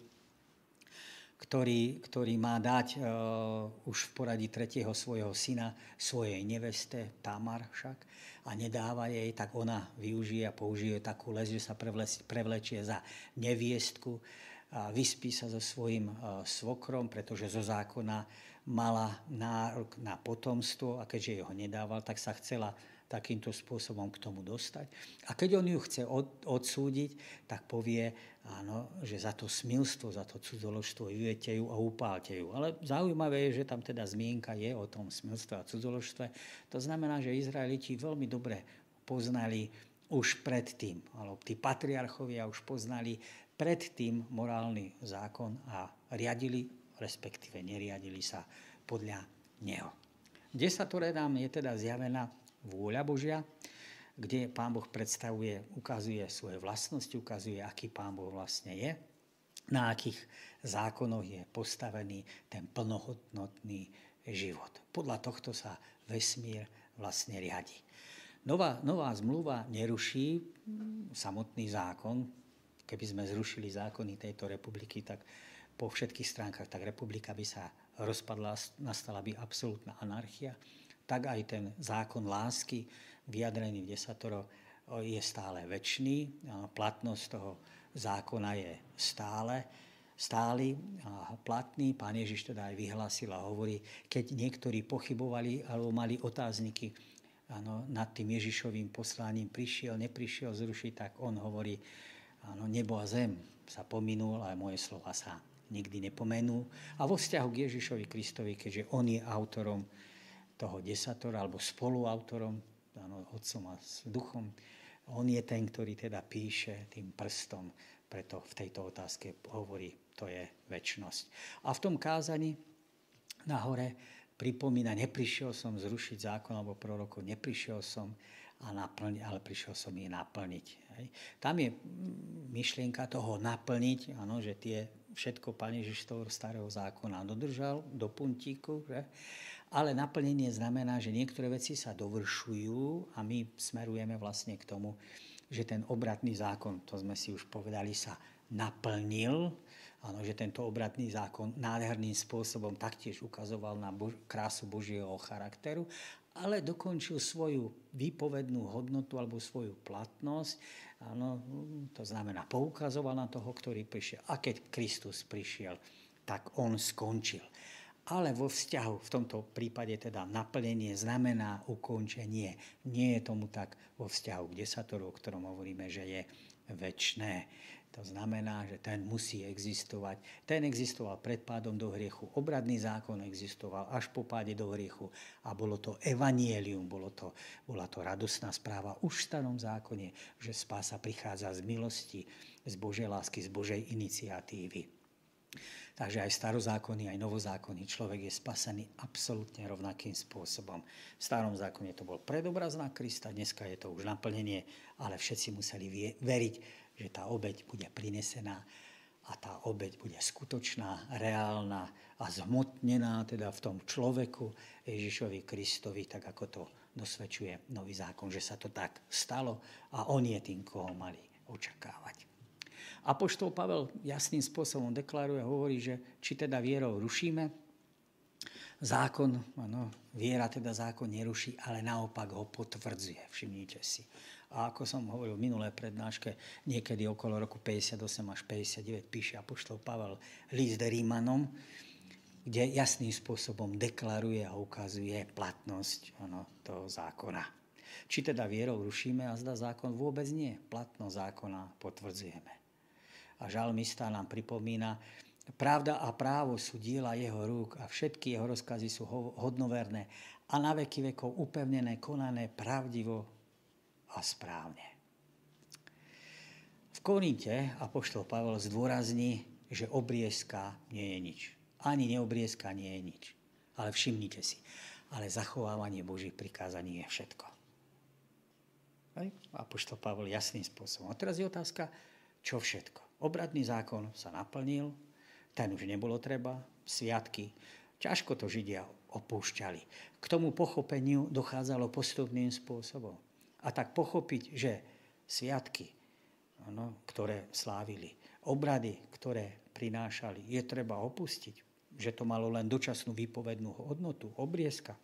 ktorý, ktorý má dať uh, už v poradí tretieho svojho syna svojej neveste, Tamar však, a nedáva jej, tak ona využije a použije takú les, že sa prevlečie za neviestku a vyspí sa so svojím uh, svokrom, pretože zo zákona mala nárok na potomstvo a keďže jeho nedával, tak sa chcela takýmto spôsobom k tomu dostať. A keď on ju chce od, odsúdiť, tak povie, áno, že za to smilstvo, za to cudzoložstvo jujete ju a upálte ju. Ale zaujímavé je, že tam teda zmienka je o tom smilstve a cudzoložstve. To znamená, že Izraeliti veľmi dobre poznali už predtým, alebo tí patriarchovia už poznali predtým morálny zákon a riadili, respektíve neriadili sa podľa neho. Desatore nám je teda zjavená vôľa Božia, kde Pán Boh predstavuje, ukazuje svoje vlastnosti, ukazuje, aký Pán Boh vlastne je, na akých zákonoch je postavený ten plnohodnotný život. Podľa tohto sa vesmír vlastne riadi. Nová, nová zmluva neruší samotný zákon. Keby sme zrušili zákony tejto republiky, tak po všetkých stránkach tak republika by sa rozpadla, nastala by absolútna anarchia tak aj ten zákon lásky vyjadrený v desatoro je stále väčší. Platnosť toho zákona je stále stály a platný. Pán Ježiš teda aj vyhlásil a hovorí, keď niektorí pochybovali alebo mali otázniky ano, nad tým Ježišovým poslaním, prišiel, neprišiel zrušiť, tak on hovorí, ano, nebo a zem sa pominul, ale moje slova sa nikdy nepomenú. A vo vzťahu k Ježišovi Kristovi, keďže on je autorom toho desatora, alebo spoluautorom, áno, otcom a s duchom. On je ten, ktorý teda píše tým prstom, preto v tejto otázke hovorí, to je väčnosť. A v tom kázaní nahore pripomína, neprišiel som zrušiť zákon alebo prorokov, neprišiel som a naplniť, ale prišiel som ich naplniť. Hej. Tam je myšlienka toho naplniť, áno, že tie všetko Pán Ježiš toho starého zákona dodržal do puntíku, že? Ale naplnenie znamená, že niektoré veci sa dovršujú a my smerujeme vlastne k tomu, že ten obratný zákon, to sme si už povedali, sa naplnil, Áno, že tento obratný zákon nádherným spôsobom taktiež ukazoval na Bož- krásu Božieho charakteru, ale dokončil svoju výpovednú hodnotu alebo svoju platnosť. Áno, to znamená, poukazoval na toho, ktorý prišiel. A keď Kristus prišiel, tak on skončil. Ale vo vzťahu, v tomto prípade teda naplnenie znamená ukončenie. Nie je tomu tak vo vzťahu k desatoru, o ktorom hovoríme, že je väčšné. To znamená, že ten musí existovať. Ten existoval pred pádom do hriechu. Obradný zákon existoval až po páde do hriechu. A bolo to evanielium, bolo to, bola to radosná správa už v starom zákone, že spása prichádza z milosti, z Božej lásky, z Božej iniciatívy. Takže aj starozákonný, aj novozákonný človek je spasený absolútne rovnakým spôsobom. V starom zákone to bol predobraz na Krista, dneska je to už naplnenie, ale všetci museli veriť, že tá obeď bude prinesená a tá obeď bude skutočná, reálna a zhmotnená teda v tom človeku Ježišovi Kristovi, tak ako to dosvedčuje nový zákon, že sa to tak stalo a on je tým, koho mali očakávať. Apoštol Pavel jasným spôsobom deklaruje, hovorí, že či teda vierou rušíme, zákon, ano, viera teda zákon neruší, ale naopak ho potvrdzuje, všimnite si. A ako som hovoril v minulé prednáške, niekedy okolo roku 58 až 59 píše Apoštol Pavel list Rímanom, kde jasným spôsobom deklaruje a ukazuje platnosť ano, toho zákona. Či teda vierou rušíme a zda zákon vôbec nie. Platnosť zákona potvrdzujeme. A žalmista nám pripomína, pravda a právo sú diela jeho rúk a všetky jeho rozkazy sú hodnoverné a na veky vekov upevnené, konané pravdivo a správne. V Korinte Apoštol Pavel zdôrazní, že obriezka nie je nič. Ani neobriezka nie je nič. Ale všimnite si, ale zachovávanie Božích prikázaní je všetko. Apoštol Pavel jasným spôsobom. A teraz je otázka, čo všetko. Obradný zákon sa naplnil, ten už nebolo treba, sviatky. Ťažko to Židia opúšťali. K tomu pochopeniu dochádzalo postupným spôsobom. A tak pochopiť, že sviatky, ano, ktoré slávili, obrady, ktoré prinášali, je treba opustiť. Že to malo len dočasnú výpovednú hodnotu, obriezka.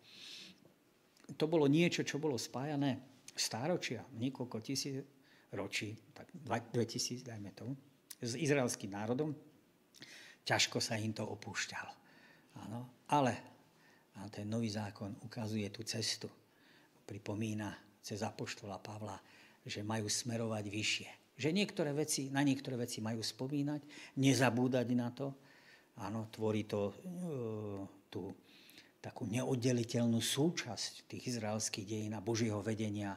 To bolo niečo, čo bolo spájané stáročia, niekoľko tisíc ročí, tak 2000, dajme tomu s izraelským národom, ťažko sa im to opúšťalo. Áno. Ale a ten nový zákon ukazuje tú cestu. Pripomína cez Apoštola Pavla, že majú smerovať vyššie. Že niektoré veci, na niektoré veci majú spomínať, nezabúdať na to. Áno, tvorí to e, tú takú neoddeliteľnú súčasť tých izraelských dejín a Božieho vedenia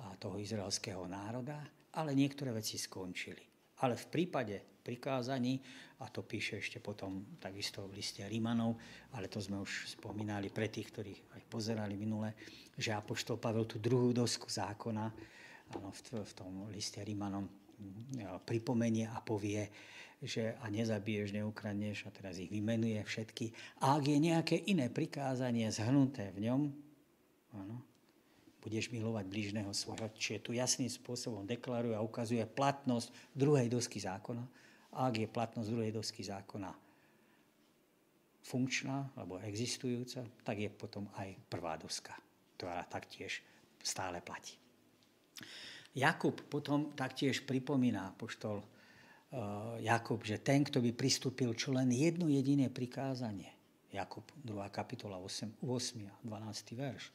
a toho izraelského národa, ale niektoré veci skončili. Ale v prípade prikázaní, a to píše ešte potom takisto v liste Rímanov, ale to sme už spomínali pre tých, ktorí aj pozerali minule, že Apoštol Pavel tú druhú dosku zákona áno, v, v tom liste Rímanom mm, pripomenie a povie, že a nezabiješ, neukradneš a teraz ich vymenuje všetky. A ak je nejaké iné prikázanie zhrnuté v ňom, áno, budeš milovať blížneho svojho. Čiže tu jasným spôsobom deklaruje a ukazuje platnosť druhej dosky zákona. A ak je platnosť druhej dosky zákona funkčná alebo existujúca, tak je potom aj prvá doska, ktorá taktiež stále platí. Jakub potom taktiež pripomína, poštol uh, Jakub, že ten, kto by pristúpil čo len jedno jediné prikázanie, Jakub 2. kapitola 8, 8 a 12. verš,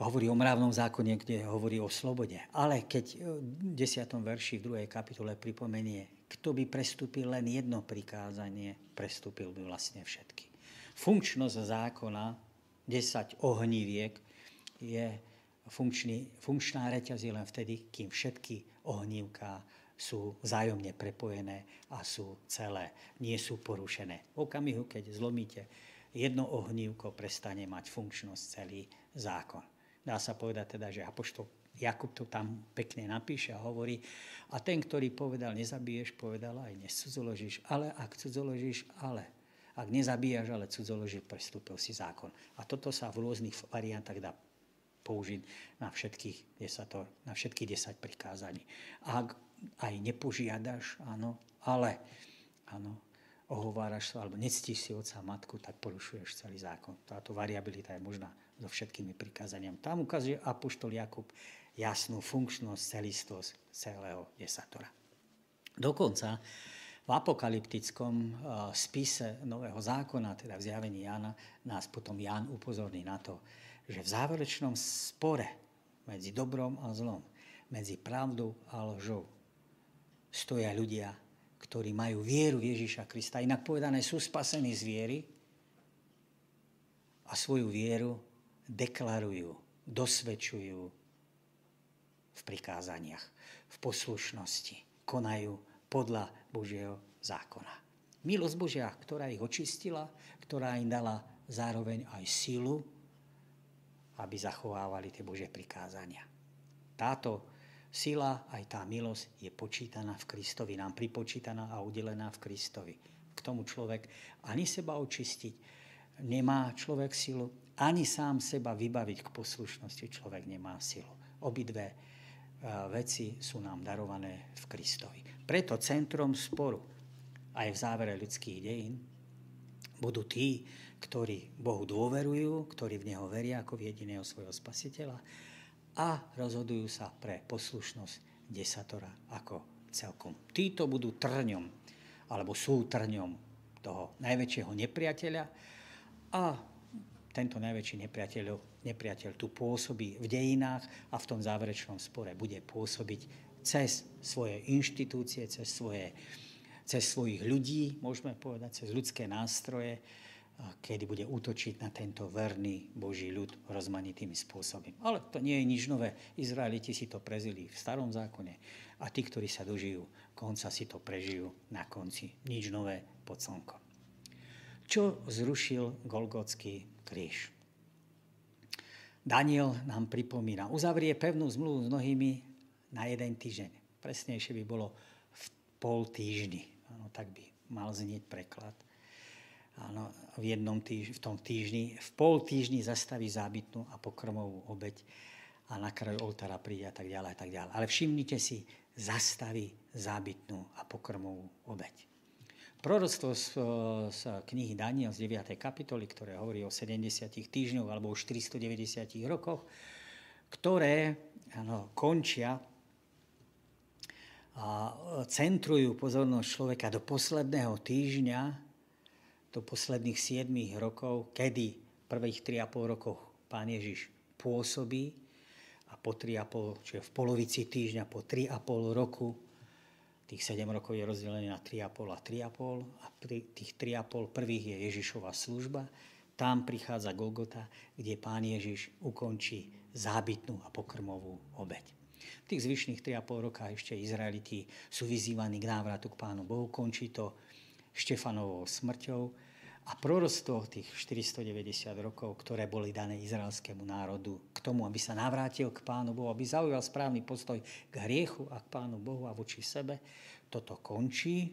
hovorí o mravnom zákone, kde hovorí o slobode. Ale keď v 10. verši v 2. kapitole pripomenie, kto by prestúpil len jedno prikázanie, prestúpil by vlastne všetky. Funkčnosť zákona 10 ohníviek je funkčný, funkčná reťaz je len vtedy, kým všetky ohnívka sú vzájomne prepojené a sú celé, nie sú porušené. V okamihu, keď zlomíte jedno ohnívko, prestane mať funkčnosť celý zákon. Dá sa povedať teda, že Apoštol Jakub to tam pekne napíše a hovorí, a ten, ktorý povedal, nezabiješ, povedal aj nescudzoložíš, ale ak cudzoložíš, ale ak nezabíjaš, ale cudzoložíš, prestúpil si zákon. A toto sa v rôznych variantách dá použiť na všetkých 10, na všetky 10 prikázaní. Ak aj nepožiadaš, áno, ale áno, ohováraš sa, alebo nectíš si oca a matku, tak porušuješ celý zákon. Táto variabilita je možná so všetkými prikázaniami. Tam ukazuje Apoštol Jakub jasnú funkčnosť, celistosť celého desatora. Dokonca V apokalyptickom uh, spise Nového zákona, teda v zjavení Jana, nás potom Jan upozorní na to, že v záverečnom spore medzi dobrom a zlom, medzi pravdou a lžou, stoja ľudia, ktorí majú vieru Ježiša Krista. Inak povedané, sú spasení z viery a svoju vieru deklarujú, dosvedčujú v prikázaniach, v poslušnosti, konajú podľa Božieho zákona. Milosť Božia, ktorá ich očistila, ktorá im dala zároveň aj silu, aby zachovávali tie Božie prikázania. Táto Sila, aj tá milosť je počítaná v Kristovi, nám pripočítaná a udelená v Kristovi. K tomu človek ani seba očistiť nemá človek silu, ani sám seba vybaviť k poslušnosti človek nemá silu. Obidve e, veci sú nám darované v Kristovi. Preto centrom sporu aj v závere ľudských dejín budú tí, ktorí Bohu dôverujú, ktorí v Neho veria ako v jediného svojho spasiteľa a rozhodujú sa pre poslušnosť desatora ako celkom. Títo budú trňom, alebo sú trňom toho najväčšieho nepriateľa a tento najväčší nepriateľ, nepriateľ tu pôsobí v dejinách a v tom záverečnom spore bude pôsobiť cez svoje inštitúcie, cez, svoje, cez svojich ľudí, môžeme povedať, cez ľudské nástroje, kedy bude útočiť na tento verný Boží ľud rozmanitými spôsobmi. Ale to nie je nič nové. Izraeliti si to prezili v starom zákone a tí, ktorí sa dožijú konca, si to prežijú na konci. Nič nové pod slnkom. Čo zrušil Golgotský kríž? Daniel nám pripomína, uzavrie pevnú zmluvu s mnohými na jeden týždeň. Presnejšie by bolo v pol týždni. No, tak by mal znieť preklad áno, v, jednom týž, v tom týždni, v pol týždni zastaví zábytnú a pokrmovú obeď a na kraju oltára príde a tak ďalej a tak ďalej. Ale všimnite si, zastaví zábytnú a pokrmovú obeď. Proroctvo z, z knihy Daniel z 9. kapitoly, ktoré hovorí o 70 týždňoch alebo o 490 rokoch, ktoré ano, končia a centrujú pozornosť človeka do posledného týždňa do posledných 7 rokov, kedy prvých 3,5 rokov pán Ježiš pôsobí a po 3,5, čiže v polovici týždňa, po 3,5 roku, tých 7 rokov je rozdelené na 3,5 a 3,5 a pri tých 3,5 prvých je Ježišova služba, tam prichádza Golgota, kde pán Ježiš ukončí zábytnú a pokrmovú obeď. V tých zvyšných 3,5 roka ešte Izraeliti sú vyzývaní k návratu k pánu Bohu. Končí to Štefanovou smrťou a proroctvo tých 490 rokov, ktoré boli dané izraelskému národu k tomu, aby sa navrátil k Pánu Bohu, aby zaujal správny postoj k hriechu a k Pánu Bohu a voči sebe, toto končí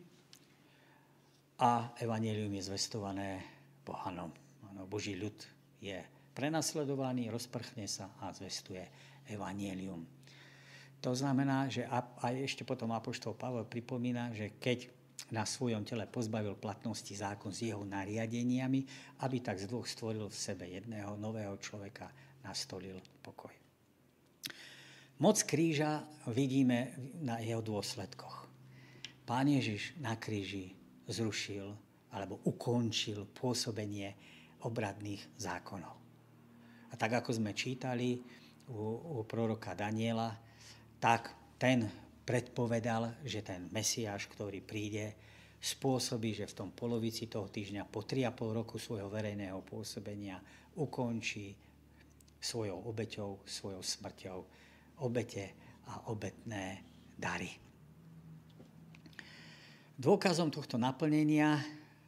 a evanelium je zvestované pohanom. Ano, Boží ľud je prenasledovaný, rozprchne sa a zvestuje evanelium. To znamená, že aj ešte potom Apoštol Pavel pripomína, že keď na svojom tele pozbavil platnosti zákon s jeho nariadeniami, aby tak z dvoch stvoril v sebe jedného nového človeka, nastolil pokoj. Moc kríža vidíme na jeho dôsledkoch. Pán Ježiš na kríži zrušil alebo ukončil pôsobenie obradných zákonov. A tak ako sme čítali u, u proroka Daniela, tak ten predpovedal, že ten Mesiáš, ktorý príde, spôsobí, že v tom polovici toho týždňa po 3,5 roku svojho verejného pôsobenia ukončí svojou obeťou, svojou smrťou obete a obetné dary. Dôkazom tohto naplnenia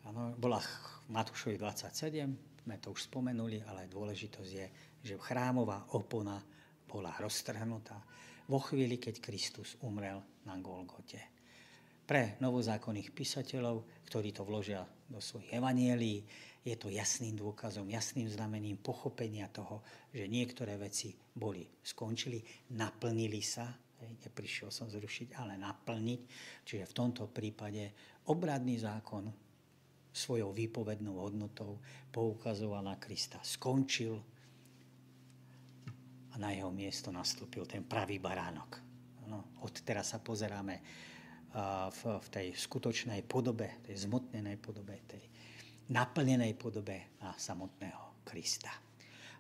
ano, bola Matúšovi 27, sme to už spomenuli, ale dôležitosť je, že chrámová opona bola roztrhnutá vo chvíli, keď Kristus umrel na Golgote. Pre novozákonných písateľov, ktorí to vložia do svojich evanielí, je to jasným dôkazom, jasným znamením pochopenia toho, že niektoré veci boli, skončili, naplnili sa, neprišiel som zrušiť, ale naplniť. Čiže v tomto prípade obradný zákon svojou výpovednou hodnotou poukazoval na Krista. Skončil, a na jeho miesto nastúpil ten pravý baránok. No, od teraz sa pozeráme v, v tej skutočnej podobe, tej zmotnenej podobe, tej naplnenej podobe na samotného Krista.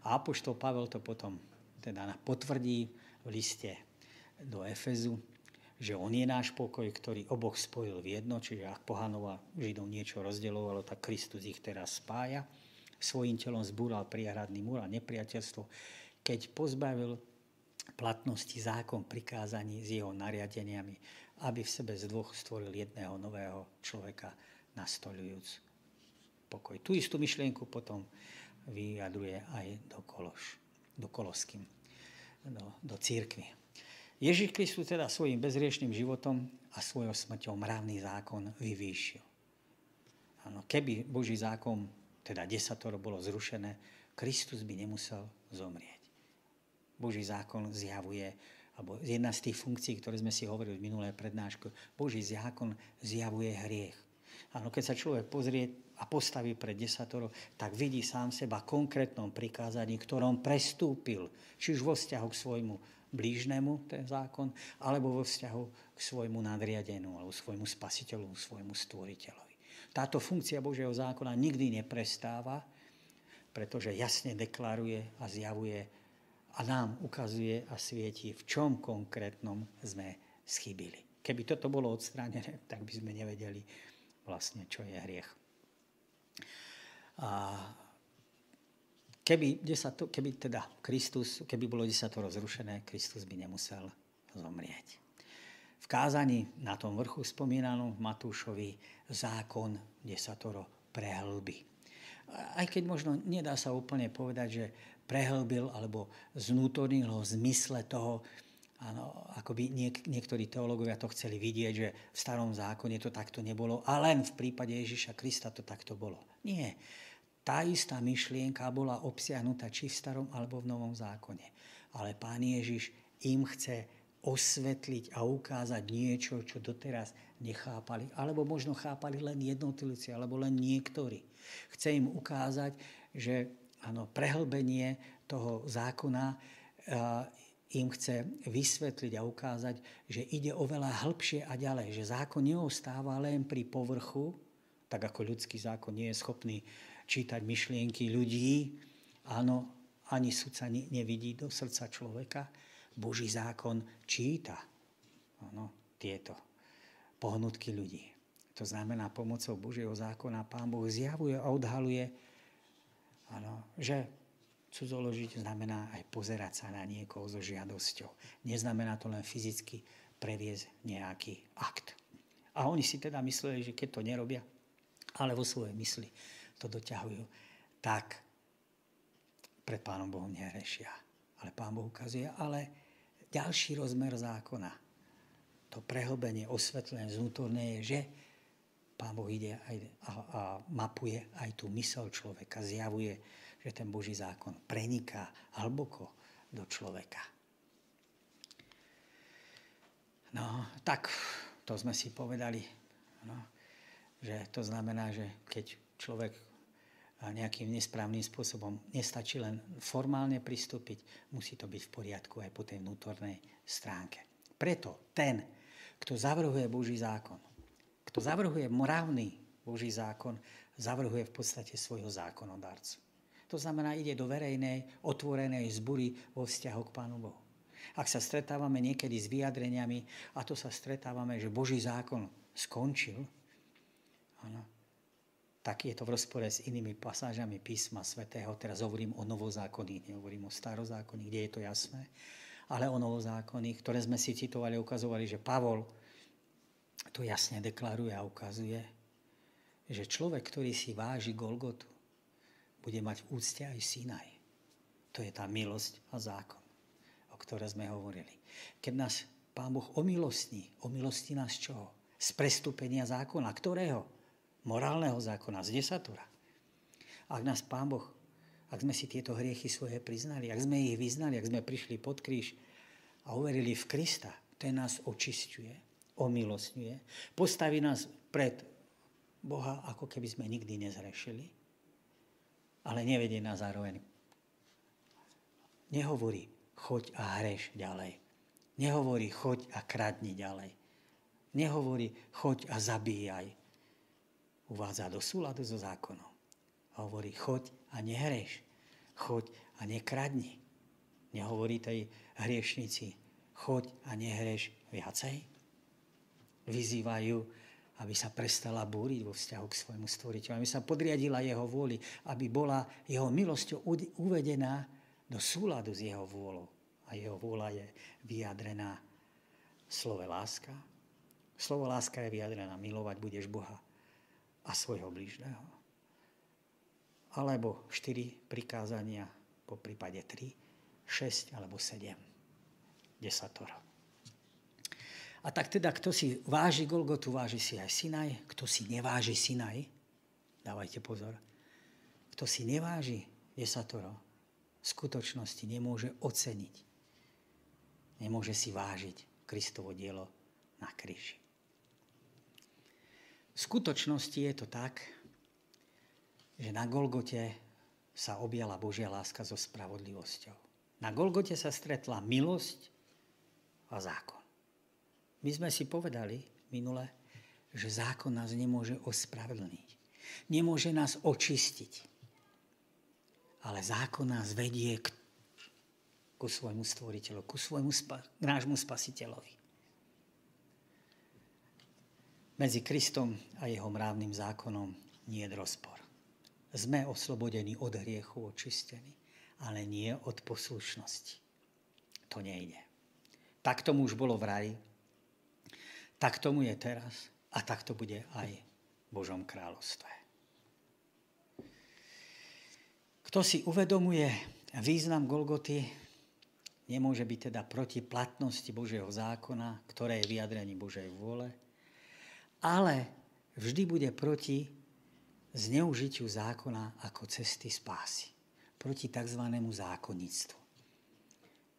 A Apoštol Pavel to potom teda potvrdí v liste do Efezu, že on je náš pokoj, ktorý oboch spojil v jedno, čiže ak pohanov a Židov niečo rozdeľovalo, tak Kristus ich teraz spája. Svojím telom zbúral priehradný múr a nepriateľstvo, keď pozbavil platnosti zákon prikázaní s jeho nariadeniami, aby v sebe z dvoch stvoril jedného nového človeka, nastolujúc pokoj. Tu istú myšlienku potom vyjadruje aj do Kološ, do Koloským, do, do církvy. Ježiš Kristus teda svojim bezriešným životom a svojou smrťou mravný zákon vyvýšil. Ano, keby Boží zákon, teda desatoro, bolo zrušené, Kristus by nemusel zomrieť. Boží zákon zjavuje, alebo jedna z tých funkcií, ktoré sme si hovorili v minulé prednášku, Boží zákon zjavuje hriech. Áno, keď sa človek pozrie a postaví pred desatoro, tak vidí sám seba konkrétnom prikázaní, ktorom prestúpil, či už vo vzťahu k svojmu blížnemu, ten zákon, alebo vo vzťahu k svojmu nadriadenu, alebo svojmu spasiteľu, svojmu stvoriteľovi. Táto funkcia Božieho zákona nikdy neprestáva, pretože jasne deklaruje a zjavuje a nám ukazuje a svieti, v čom konkrétnom sme schybili. Keby toto bolo odstránené, tak by sme nevedeli vlastne, čo je hriech. A Keby, desato, keby teda Kristus, keby bolo desatoro zrušené, Kristus by nemusel zomrieť. V kázaní na tom vrchu spomínanom Matúšovi zákon desatoro prehlby. Aj keď možno nedá sa úplne povedať, že prehlbil alebo znútornil ho v zmysle toho, Áno, ako by niek- niektorí teológovia to chceli vidieť, že v starom zákone to takto nebolo a len v prípade Ježiša Krista to takto bolo. Nie tá istá myšlienka bola obsiahnutá či v starom alebo v novom zákone. Ale pán Ježiš im chce osvetliť a ukázať niečo, čo doteraz nechápali, alebo možno chápali len jednotlivci, alebo len niektorí. Chce im ukázať, že áno, prehlbenie toho zákona im chce vysvetliť a ukázať, že ide oveľa hĺbšie a ďalej, že zákon neostáva len pri povrchu, tak ako ľudský zákon nie je schopný čítať myšlienky ľudí. Áno, ani sudca nevidí do srdca človeka. Boží zákon číta áno, tieto pohnutky ľudí. To znamená, pomocou Božieho zákona Pán Boh zjavuje a odhaluje, áno, že cudzoložiť znamená aj pozerať sa na niekoho so žiadosťou. Neznamená to len fyzicky previesť nejaký akt. A oni si teda mysleli, že keď to nerobia, ale vo svojej mysli to doťahujú, tak pred Pánom Bohom nerešia. Ale Pán Boh ukazuje, ale ďalší rozmer zákona, to prehlbenie, osvetlenie zvnútorné je, že Pán Boh ide aj a, a mapuje aj tú mysel človeka, zjavuje, že ten Boží zákon preniká hlboko do človeka. No, tak to sme si povedali, no, že to znamená, že keď človek nejakým nesprávnym spôsobom nestačí len formálne pristúpiť, musí to byť v poriadku aj po tej vnútornej stránke. Preto ten, kto zavrhuje Boží zákon, kto zavrhuje morálny Boží zákon, zavrhuje v podstate svojho zákonodárcu. To znamená, ide do verejnej, otvorenej zbury vo vzťahu k Pánu Bohu. Ak sa stretávame niekedy s vyjadreniami, a to sa stretávame, že Boží zákon skončil, ano, tak je to v rozpore s inými pasážami písma svätého. Teraz hovorím o novozákonných, nehovorím o starozákonných, kde je to jasné, ale o novozákonných, ktoré sme si citovali, ukazovali, že Pavol to jasne deklaruje a ukazuje, že človek, ktorý si váži Golgotu, bude mať v úcte aj Sinaj. To je tá milosť a zákon, o ktoré sme hovorili. Keď nás Pán Boh omilostní, omilostí nás čoho? Z prestúpenia zákona. Ktorého? morálneho zákona, z desatura. Ak nás Pán Boh, ak sme si tieto hriechy svoje priznali, ak sme ich vyznali, ak sme prišli pod kríž a uverili v Krista, ten nás očistuje, omilostňuje, postaví nás pred Boha, ako keby sme nikdy nezrešili, ale nevedie nás zároveň. Nehovorí, choď a hreš ďalej. Nehovorí, choď a kradni ďalej. Nehovorí, choď a zabíjaj. Uvádza do súladu so zákonom. Hovorí, choď a nehreš. Choď a nekradni. Nehovorí tej hriešnici, choď a nehreš viacej. Vyzývajú, aby sa prestala búriť vo vzťahu k svojmu stvoriteľu, aby sa podriadila jeho vôli, aby bola jeho milosťou uvedená do súladu s jeho vôľou. A jeho vôľa je vyjadrená v slove láska. Slovo láska je vyjadrená milovať budeš Boha a svojho blížneho. Alebo štyri prikázania, po prípade tri, šesť alebo sedem. Desatoro. A tak teda, kto si váži Golgotu, váži si aj Sinaj. Kto si neváži Sinaj, dávajte pozor, kto si neváži desatoro, v skutočnosti nemôže oceniť, nemôže si vážiť Kristovo dielo na kríži. V skutočnosti je to tak, že na Golgote sa objala Božia láska so spravodlivosťou. Na Golgote sa stretla milosť a zákon. My sme si povedali minule, že zákon nás nemôže ospravedlniť. Nemôže nás očistiť. Ale zákon nás vedie k, ku svojmu stvoriteľu, ku svojmu spa, k nášmu spasiteľovi. Medzi Kristom a jeho mravným zákonom nie je rozpor. Sme oslobodení od hriechu, očistení, ale nie od poslušnosti. To nejde. Tak tomu už bolo v raji, tak tomu je teraz a tak to bude aj v Božom kráľovstve. Kto si uvedomuje význam Golgoty, nemôže byť teda proti platnosti Božieho zákona, ktoré je vyjadrení Božej vôle, ale vždy bude proti zneužitiu zákona ako cesty spásy. Proti tzv. zákonnictvu.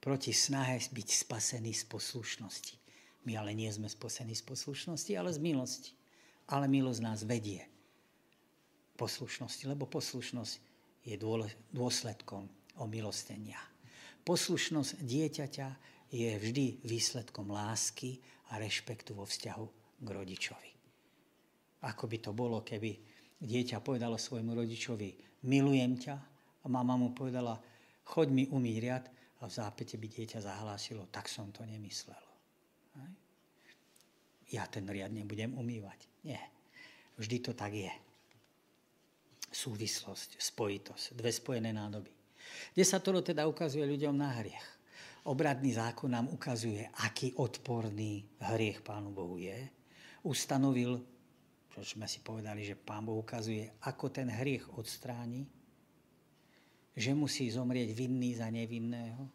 Proti snahe byť spasený z poslušnosti. My ale nie sme spasení z poslušnosti, ale z milosti. Ale milosť nás vedie poslušnosti, lebo poslušnosť je dôsledkom omilostenia. Poslušnosť dieťaťa je vždy výsledkom lásky a rešpektu vo vzťahu k rodičovi. Ako by to bolo, keby dieťa povedalo svojmu rodičovi, milujem ťa, a mama mu povedala, choď mi umýť a v zápete by dieťa zahlásilo, tak som to nemyslelo. Ja ten riad nebudem umývať. Nie. Vždy to tak je. Súvislosť, spojitosť, dve spojené nádoby. Kde sa to teda ukazuje ľuďom na hriech. Obradný zákon nám ukazuje, aký odporný hriech Pánu Bohu je. Ustanovil, čo sme si povedali, že Pán Boh ukazuje, ako ten hriech odstráni, že musí zomrieť vinný za nevinného,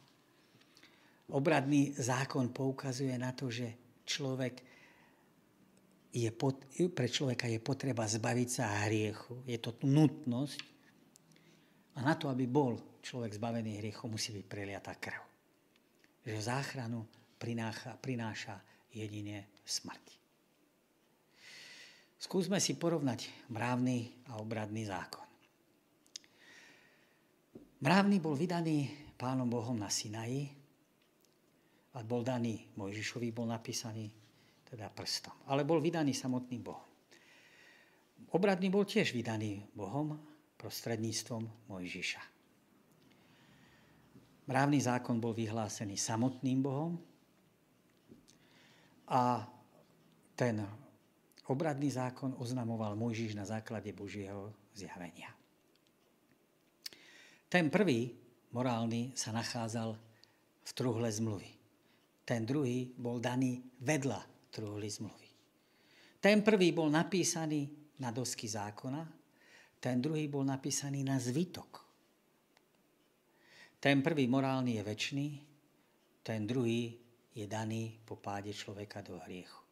obradný zákon poukazuje na to, že človek je pot, pre človeka je potreba zbaviť sa hriechu. Je to nutnosť. A na to, aby bol človek zbavený hriechu, musí byť preliatá krv. Že záchranu prináša, prináša jedine smrť. Skúsme si porovnať mravný a obradný zákon. Mravný bol vydaný pánom Bohom na Sinaji, a bol daný Mojžišovi, bol napísaný teda prstom. Ale bol vydaný samotným Bohom. Obradný bol tiež vydaný Bohom prostredníctvom Mojžiša. Mravný zákon bol vyhlásený samotným Bohom a ten obradný zákon oznamoval Mojžiš na základe Božieho zjavenia. Ten prvý, morálny, sa nachádzal v truhle zmluvy ten druhý bol daný vedľa truhly zmluvy. Ten prvý bol napísaný na dosky zákona, ten druhý bol napísaný na zvytok. Ten prvý morálny je väčší, ten druhý je daný po páde človeka do hriechu.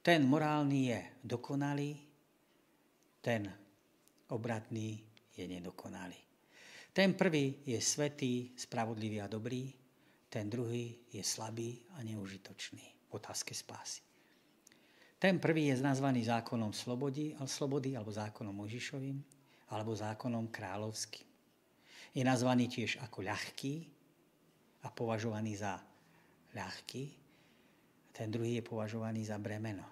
Ten morálny je dokonalý, ten obratný je nedokonalý. Ten prvý je svetý, spravodlivý a dobrý, ten druhý je slabý a neužitočný v otázke spásy. Ten prvý je nazvaný zákonom slobody, slobody alebo zákonom Možišovým alebo zákonom kráľovským. Je nazvaný tiež ako ľahký a považovaný za ľahký. ten druhý je považovaný za bremeno.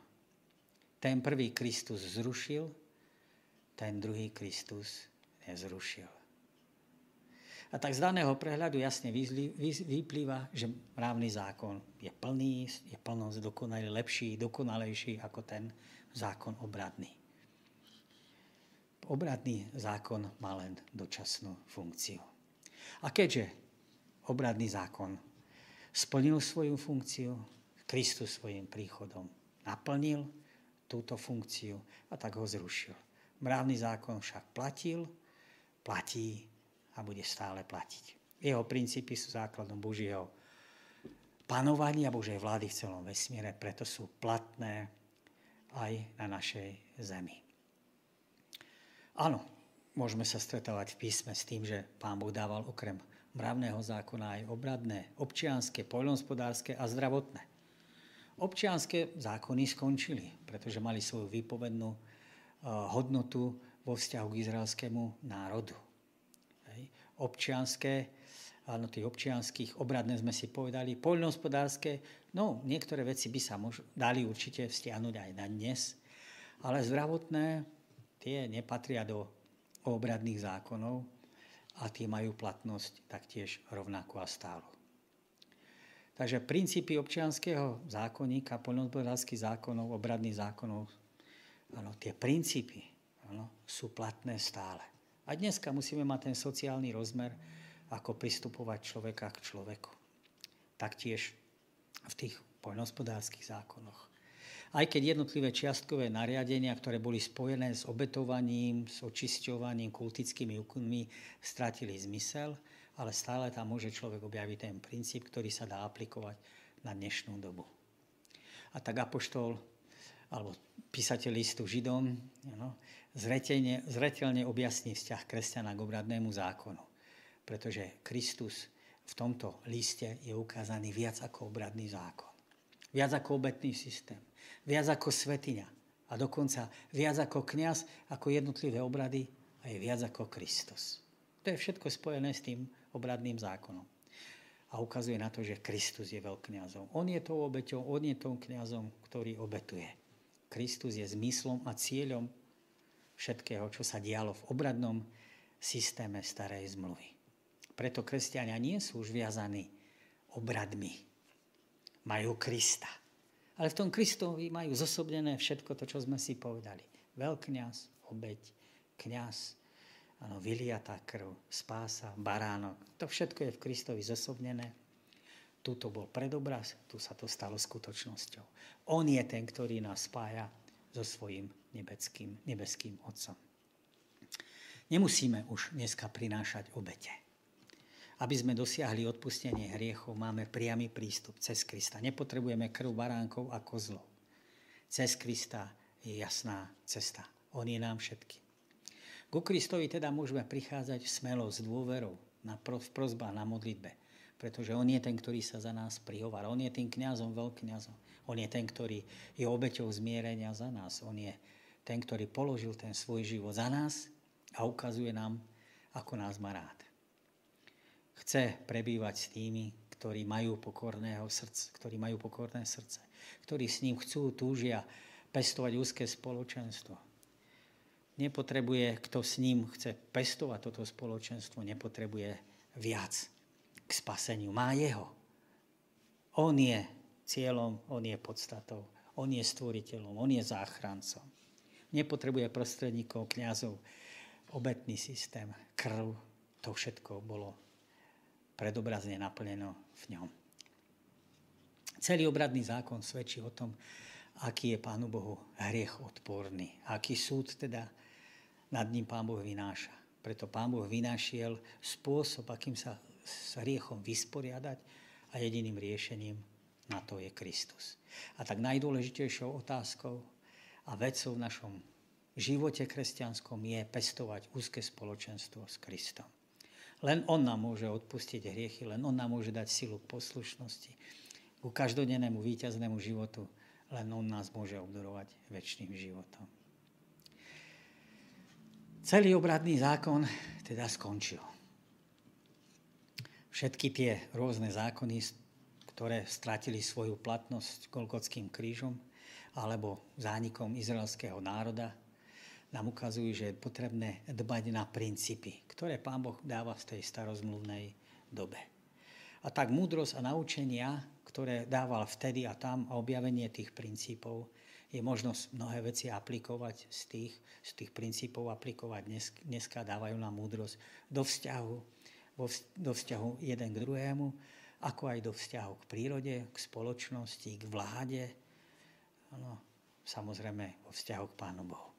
Ten prvý Kristus zrušil, ten druhý Kristus nezrušil. A tak z daného prehľadu jasne vyplýva, že mravný zákon je plný, je plnosť dokonalý, lepší, dokonalejší ako ten zákon obradný. Obradný zákon má len dočasnú funkciu. A keďže obradný zákon splnil svoju funkciu, Kristus svojim príchodom naplnil túto funkciu a tak ho zrušil. Mravný zákon však platil, platí a bude stále platiť. Jeho princípy sú základom Božieho panovania Božej vlády v celom vesmíre, preto sú platné aj na našej zemi. Áno, môžeme sa stretávať v písme s tým, že Pán Boh dával okrem mravného zákona aj obradné, občianské, poľnohospodárske a zdravotné. Občianské zákony skončili, pretože mali svoju výpovednú uh, hodnotu vo vzťahu k izraelskému národu. Občianské, áno, tých občianských, obradné sme si povedali, poľnohospodárske, no niektoré veci by sa mož, dali určite vzťahnuť aj na dnes, ale zdravotné, tie nepatria do obradných zákonov a tie majú platnosť taktiež rovnako a stálo. Takže princípy občianského zákonníka, poľnohospodárských zákonov, obradných zákonov, áno, tie princípy áno, sú platné stále. A dneska musíme mať ten sociálny rozmer, ako pristupovať človeka k človeku. Taktiež v tých poľnohospodárských zákonoch. Aj keď jednotlivé čiastkové nariadenia, ktoré boli spojené s obetovaním, s očisťovaním, kultickými úkonmi, stratili zmysel, ale stále tam môže človek objaviť ten princíp, ktorý sa dá aplikovať na dnešnú dobu. A tak apoštol, alebo písateľ listu Židom, no, zretelne, zretelne objasní vzťah kresťana k obradnému zákonu. Pretože Kristus v tomto liste je ukázaný viac ako obradný zákon. Viac ako obetný systém viac ako svetiňa a dokonca viac ako kňaz, ako jednotlivé obrady a je viac ako Kristus. To je všetko spojené s tým obradným zákonom. A ukazuje na to, že Kristus je veľkňazom. On je tou obeťou, on je tou kňazom, ktorý obetuje. Kristus je zmyslom a cieľom všetkého, čo sa dialo v obradnom systéme starej zmluvy. Preto kresťania nie sú už viazaní obradmi. Majú Krista. Ale v tom Kristovi majú zosobnené všetko to, čo sme si povedali. Veľkňaz, obeď, kňaz, ano, vyliatá krv, spása, baránok. To všetko je v Kristovi zosobnené. Tu to bol predobraz, tu sa to stalo skutočnosťou. On je ten, ktorý nás spája so svojím nebeským, nebeským Otcom. Nemusíme už dneska prinášať obete aby sme dosiahli odpustenie hriechov, máme priamy prístup cez Krista. Nepotrebujeme krv baránkov a kozlov. Cez Krista je jasná cesta. On je nám všetky. Ku Kristovi teda môžeme prichádzať smelo s dôverou na v na modlitbe. Pretože On je ten, ktorý sa za nás prihovára. On je tým kňazom, veľkňazom. On je ten, ktorý je obeťou zmierenia za nás. On je ten, ktorý položil ten svoj život za nás a ukazuje nám, ako nás má rád chce prebývať s tými, ktorí majú pokorného srdce, ktorí majú pokorné srdce, ktorí s ním chcú, túžia pestovať úzke spoločenstvo. Nepotrebuje, kto s ním chce pestovať toto spoločenstvo, nepotrebuje viac k spaseniu. Má jeho. On je cieľom, on je podstatou, on je stvoriteľom, on je záchrancom. Nepotrebuje prostredníkov, kňazov, obetný systém, krv, to všetko bolo predobrazne naplneno v ňom. Celý obradný zákon svedčí o tom, aký je Pánu Bohu hriech odporný, aký súd teda nad ním Pán Boh vynáša. Preto Pán Boh vynášiel spôsob, akým sa s hriechom vysporiadať a jediným riešením na to je Kristus. A tak najdôležitejšou otázkou a vecou v našom živote kresťanskom je pestovať úzke spoločenstvo s Kristom. Len On nám môže odpustiť hriechy, len On nám môže dať silu k poslušnosti, ku každodennému víťaznému životu, len On nás môže obdorovať väčšným životom. Celý obradný zákon teda skončil. Všetky tie rôzne zákony, ktoré stratili svoju platnosť Golgotským krížom alebo zánikom izraelského národa, nám ukazujú, že je potrebné dbať na princípy, ktoré Pán Boh dáva v tej starozmluvnej dobe. A tak múdrosť a naučenia, ktoré dával vtedy a tam a objavenie tých princípov, je možnosť mnohé veci aplikovať z tých, z tých princípov aplikovať dnes, dneska dávajú nám múdrosť do vzťahu, do vzťahu jeden k druhému, ako aj do vzťahu k prírode, k spoločnosti, k vláde, no, samozrejme vo vzťahu k Pánu Bohu.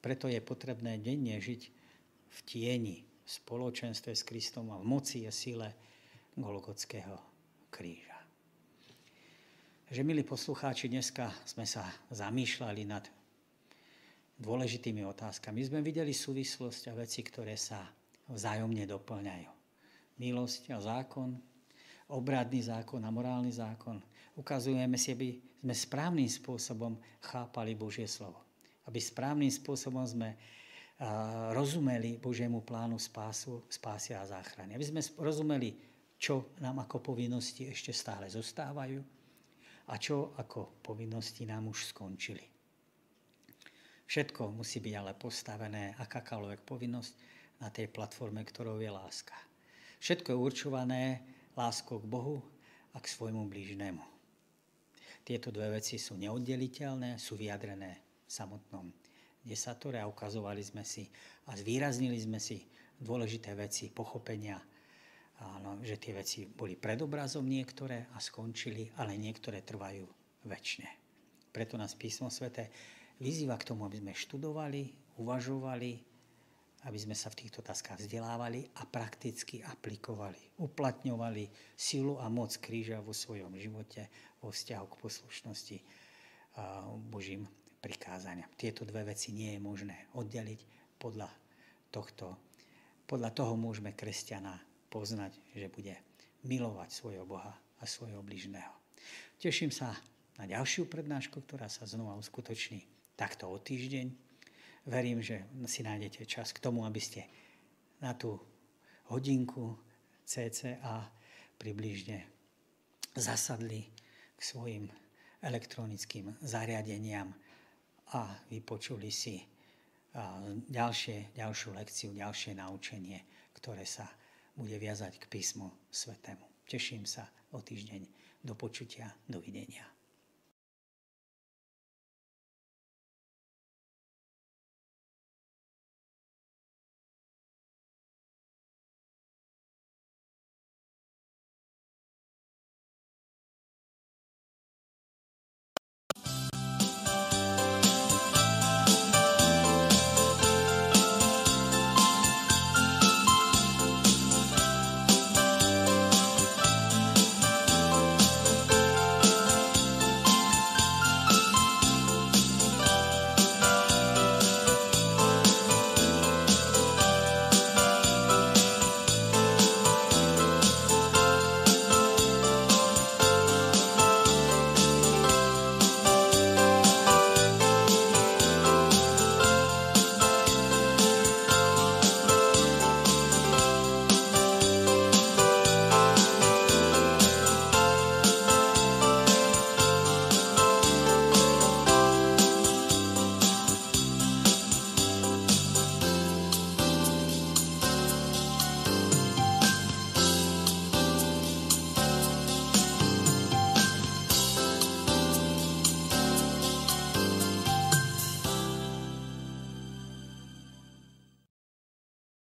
Preto je potrebné denne žiť v tieni, v spoločenstve s Kristom a v moci a sile Golgotského kríža. Že, milí poslucháči, dneska sme sa zamýšľali nad dôležitými otázkami. My sme videli súvislosť a veci, ktoré sa vzájomne doplňajú. Milosť a zákon, obradný zákon a morálny zákon. Ukazujeme si, aby sme správnym spôsobom chápali Božie slovo aby správnym spôsobom sme rozumeli Božiemu plánu spásu, spásia a záchrany. Aby sme rozumeli, čo nám ako povinnosti ešte stále zostávajú a čo ako povinnosti nám už skončili. Všetko musí byť ale postavené, akákoľvek povinnosť, na tej platforme, ktorou je láska. Všetko je určované láskou k Bohu a k svojmu blížnemu. Tieto dve veci sú neoddeliteľné, sú vyjadrené samotnom desatore a ukazovali sme si a zvýraznili sme si dôležité veci pochopenia, áno, že tie veci boli pred obrazom niektoré a skončili, ale niektoré trvajú väčšine. Preto nás písmo svete vyzýva k tomu, aby sme študovali, uvažovali, aby sme sa v týchto otázkach vzdelávali a prakticky aplikovali, uplatňovali silu a moc kríža vo svojom živote, vo vzťahu k poslušnosti Božím prikázania. Tieto dve veci nie je možné oddeliť podľa tohto. Podľa toho môžeme kresťana poznať, že bude milovať svojho Boha a svojho bližného. Teším sa na ďalšiu prednášku, ktorá sa znova uskutoční takto o týždeň. Verím, že si nájdete čas k tomu, aby ste na tú hodinku CCA približne zasadli k svojim elektronickým zariadeniam a vypočuli si ďalšie, ďalšiu lekciu, ďalšie naučenie, ktoré sa bude viazať k písmu svetému. Teším sa o týždeň. Do počutia, dovidenia.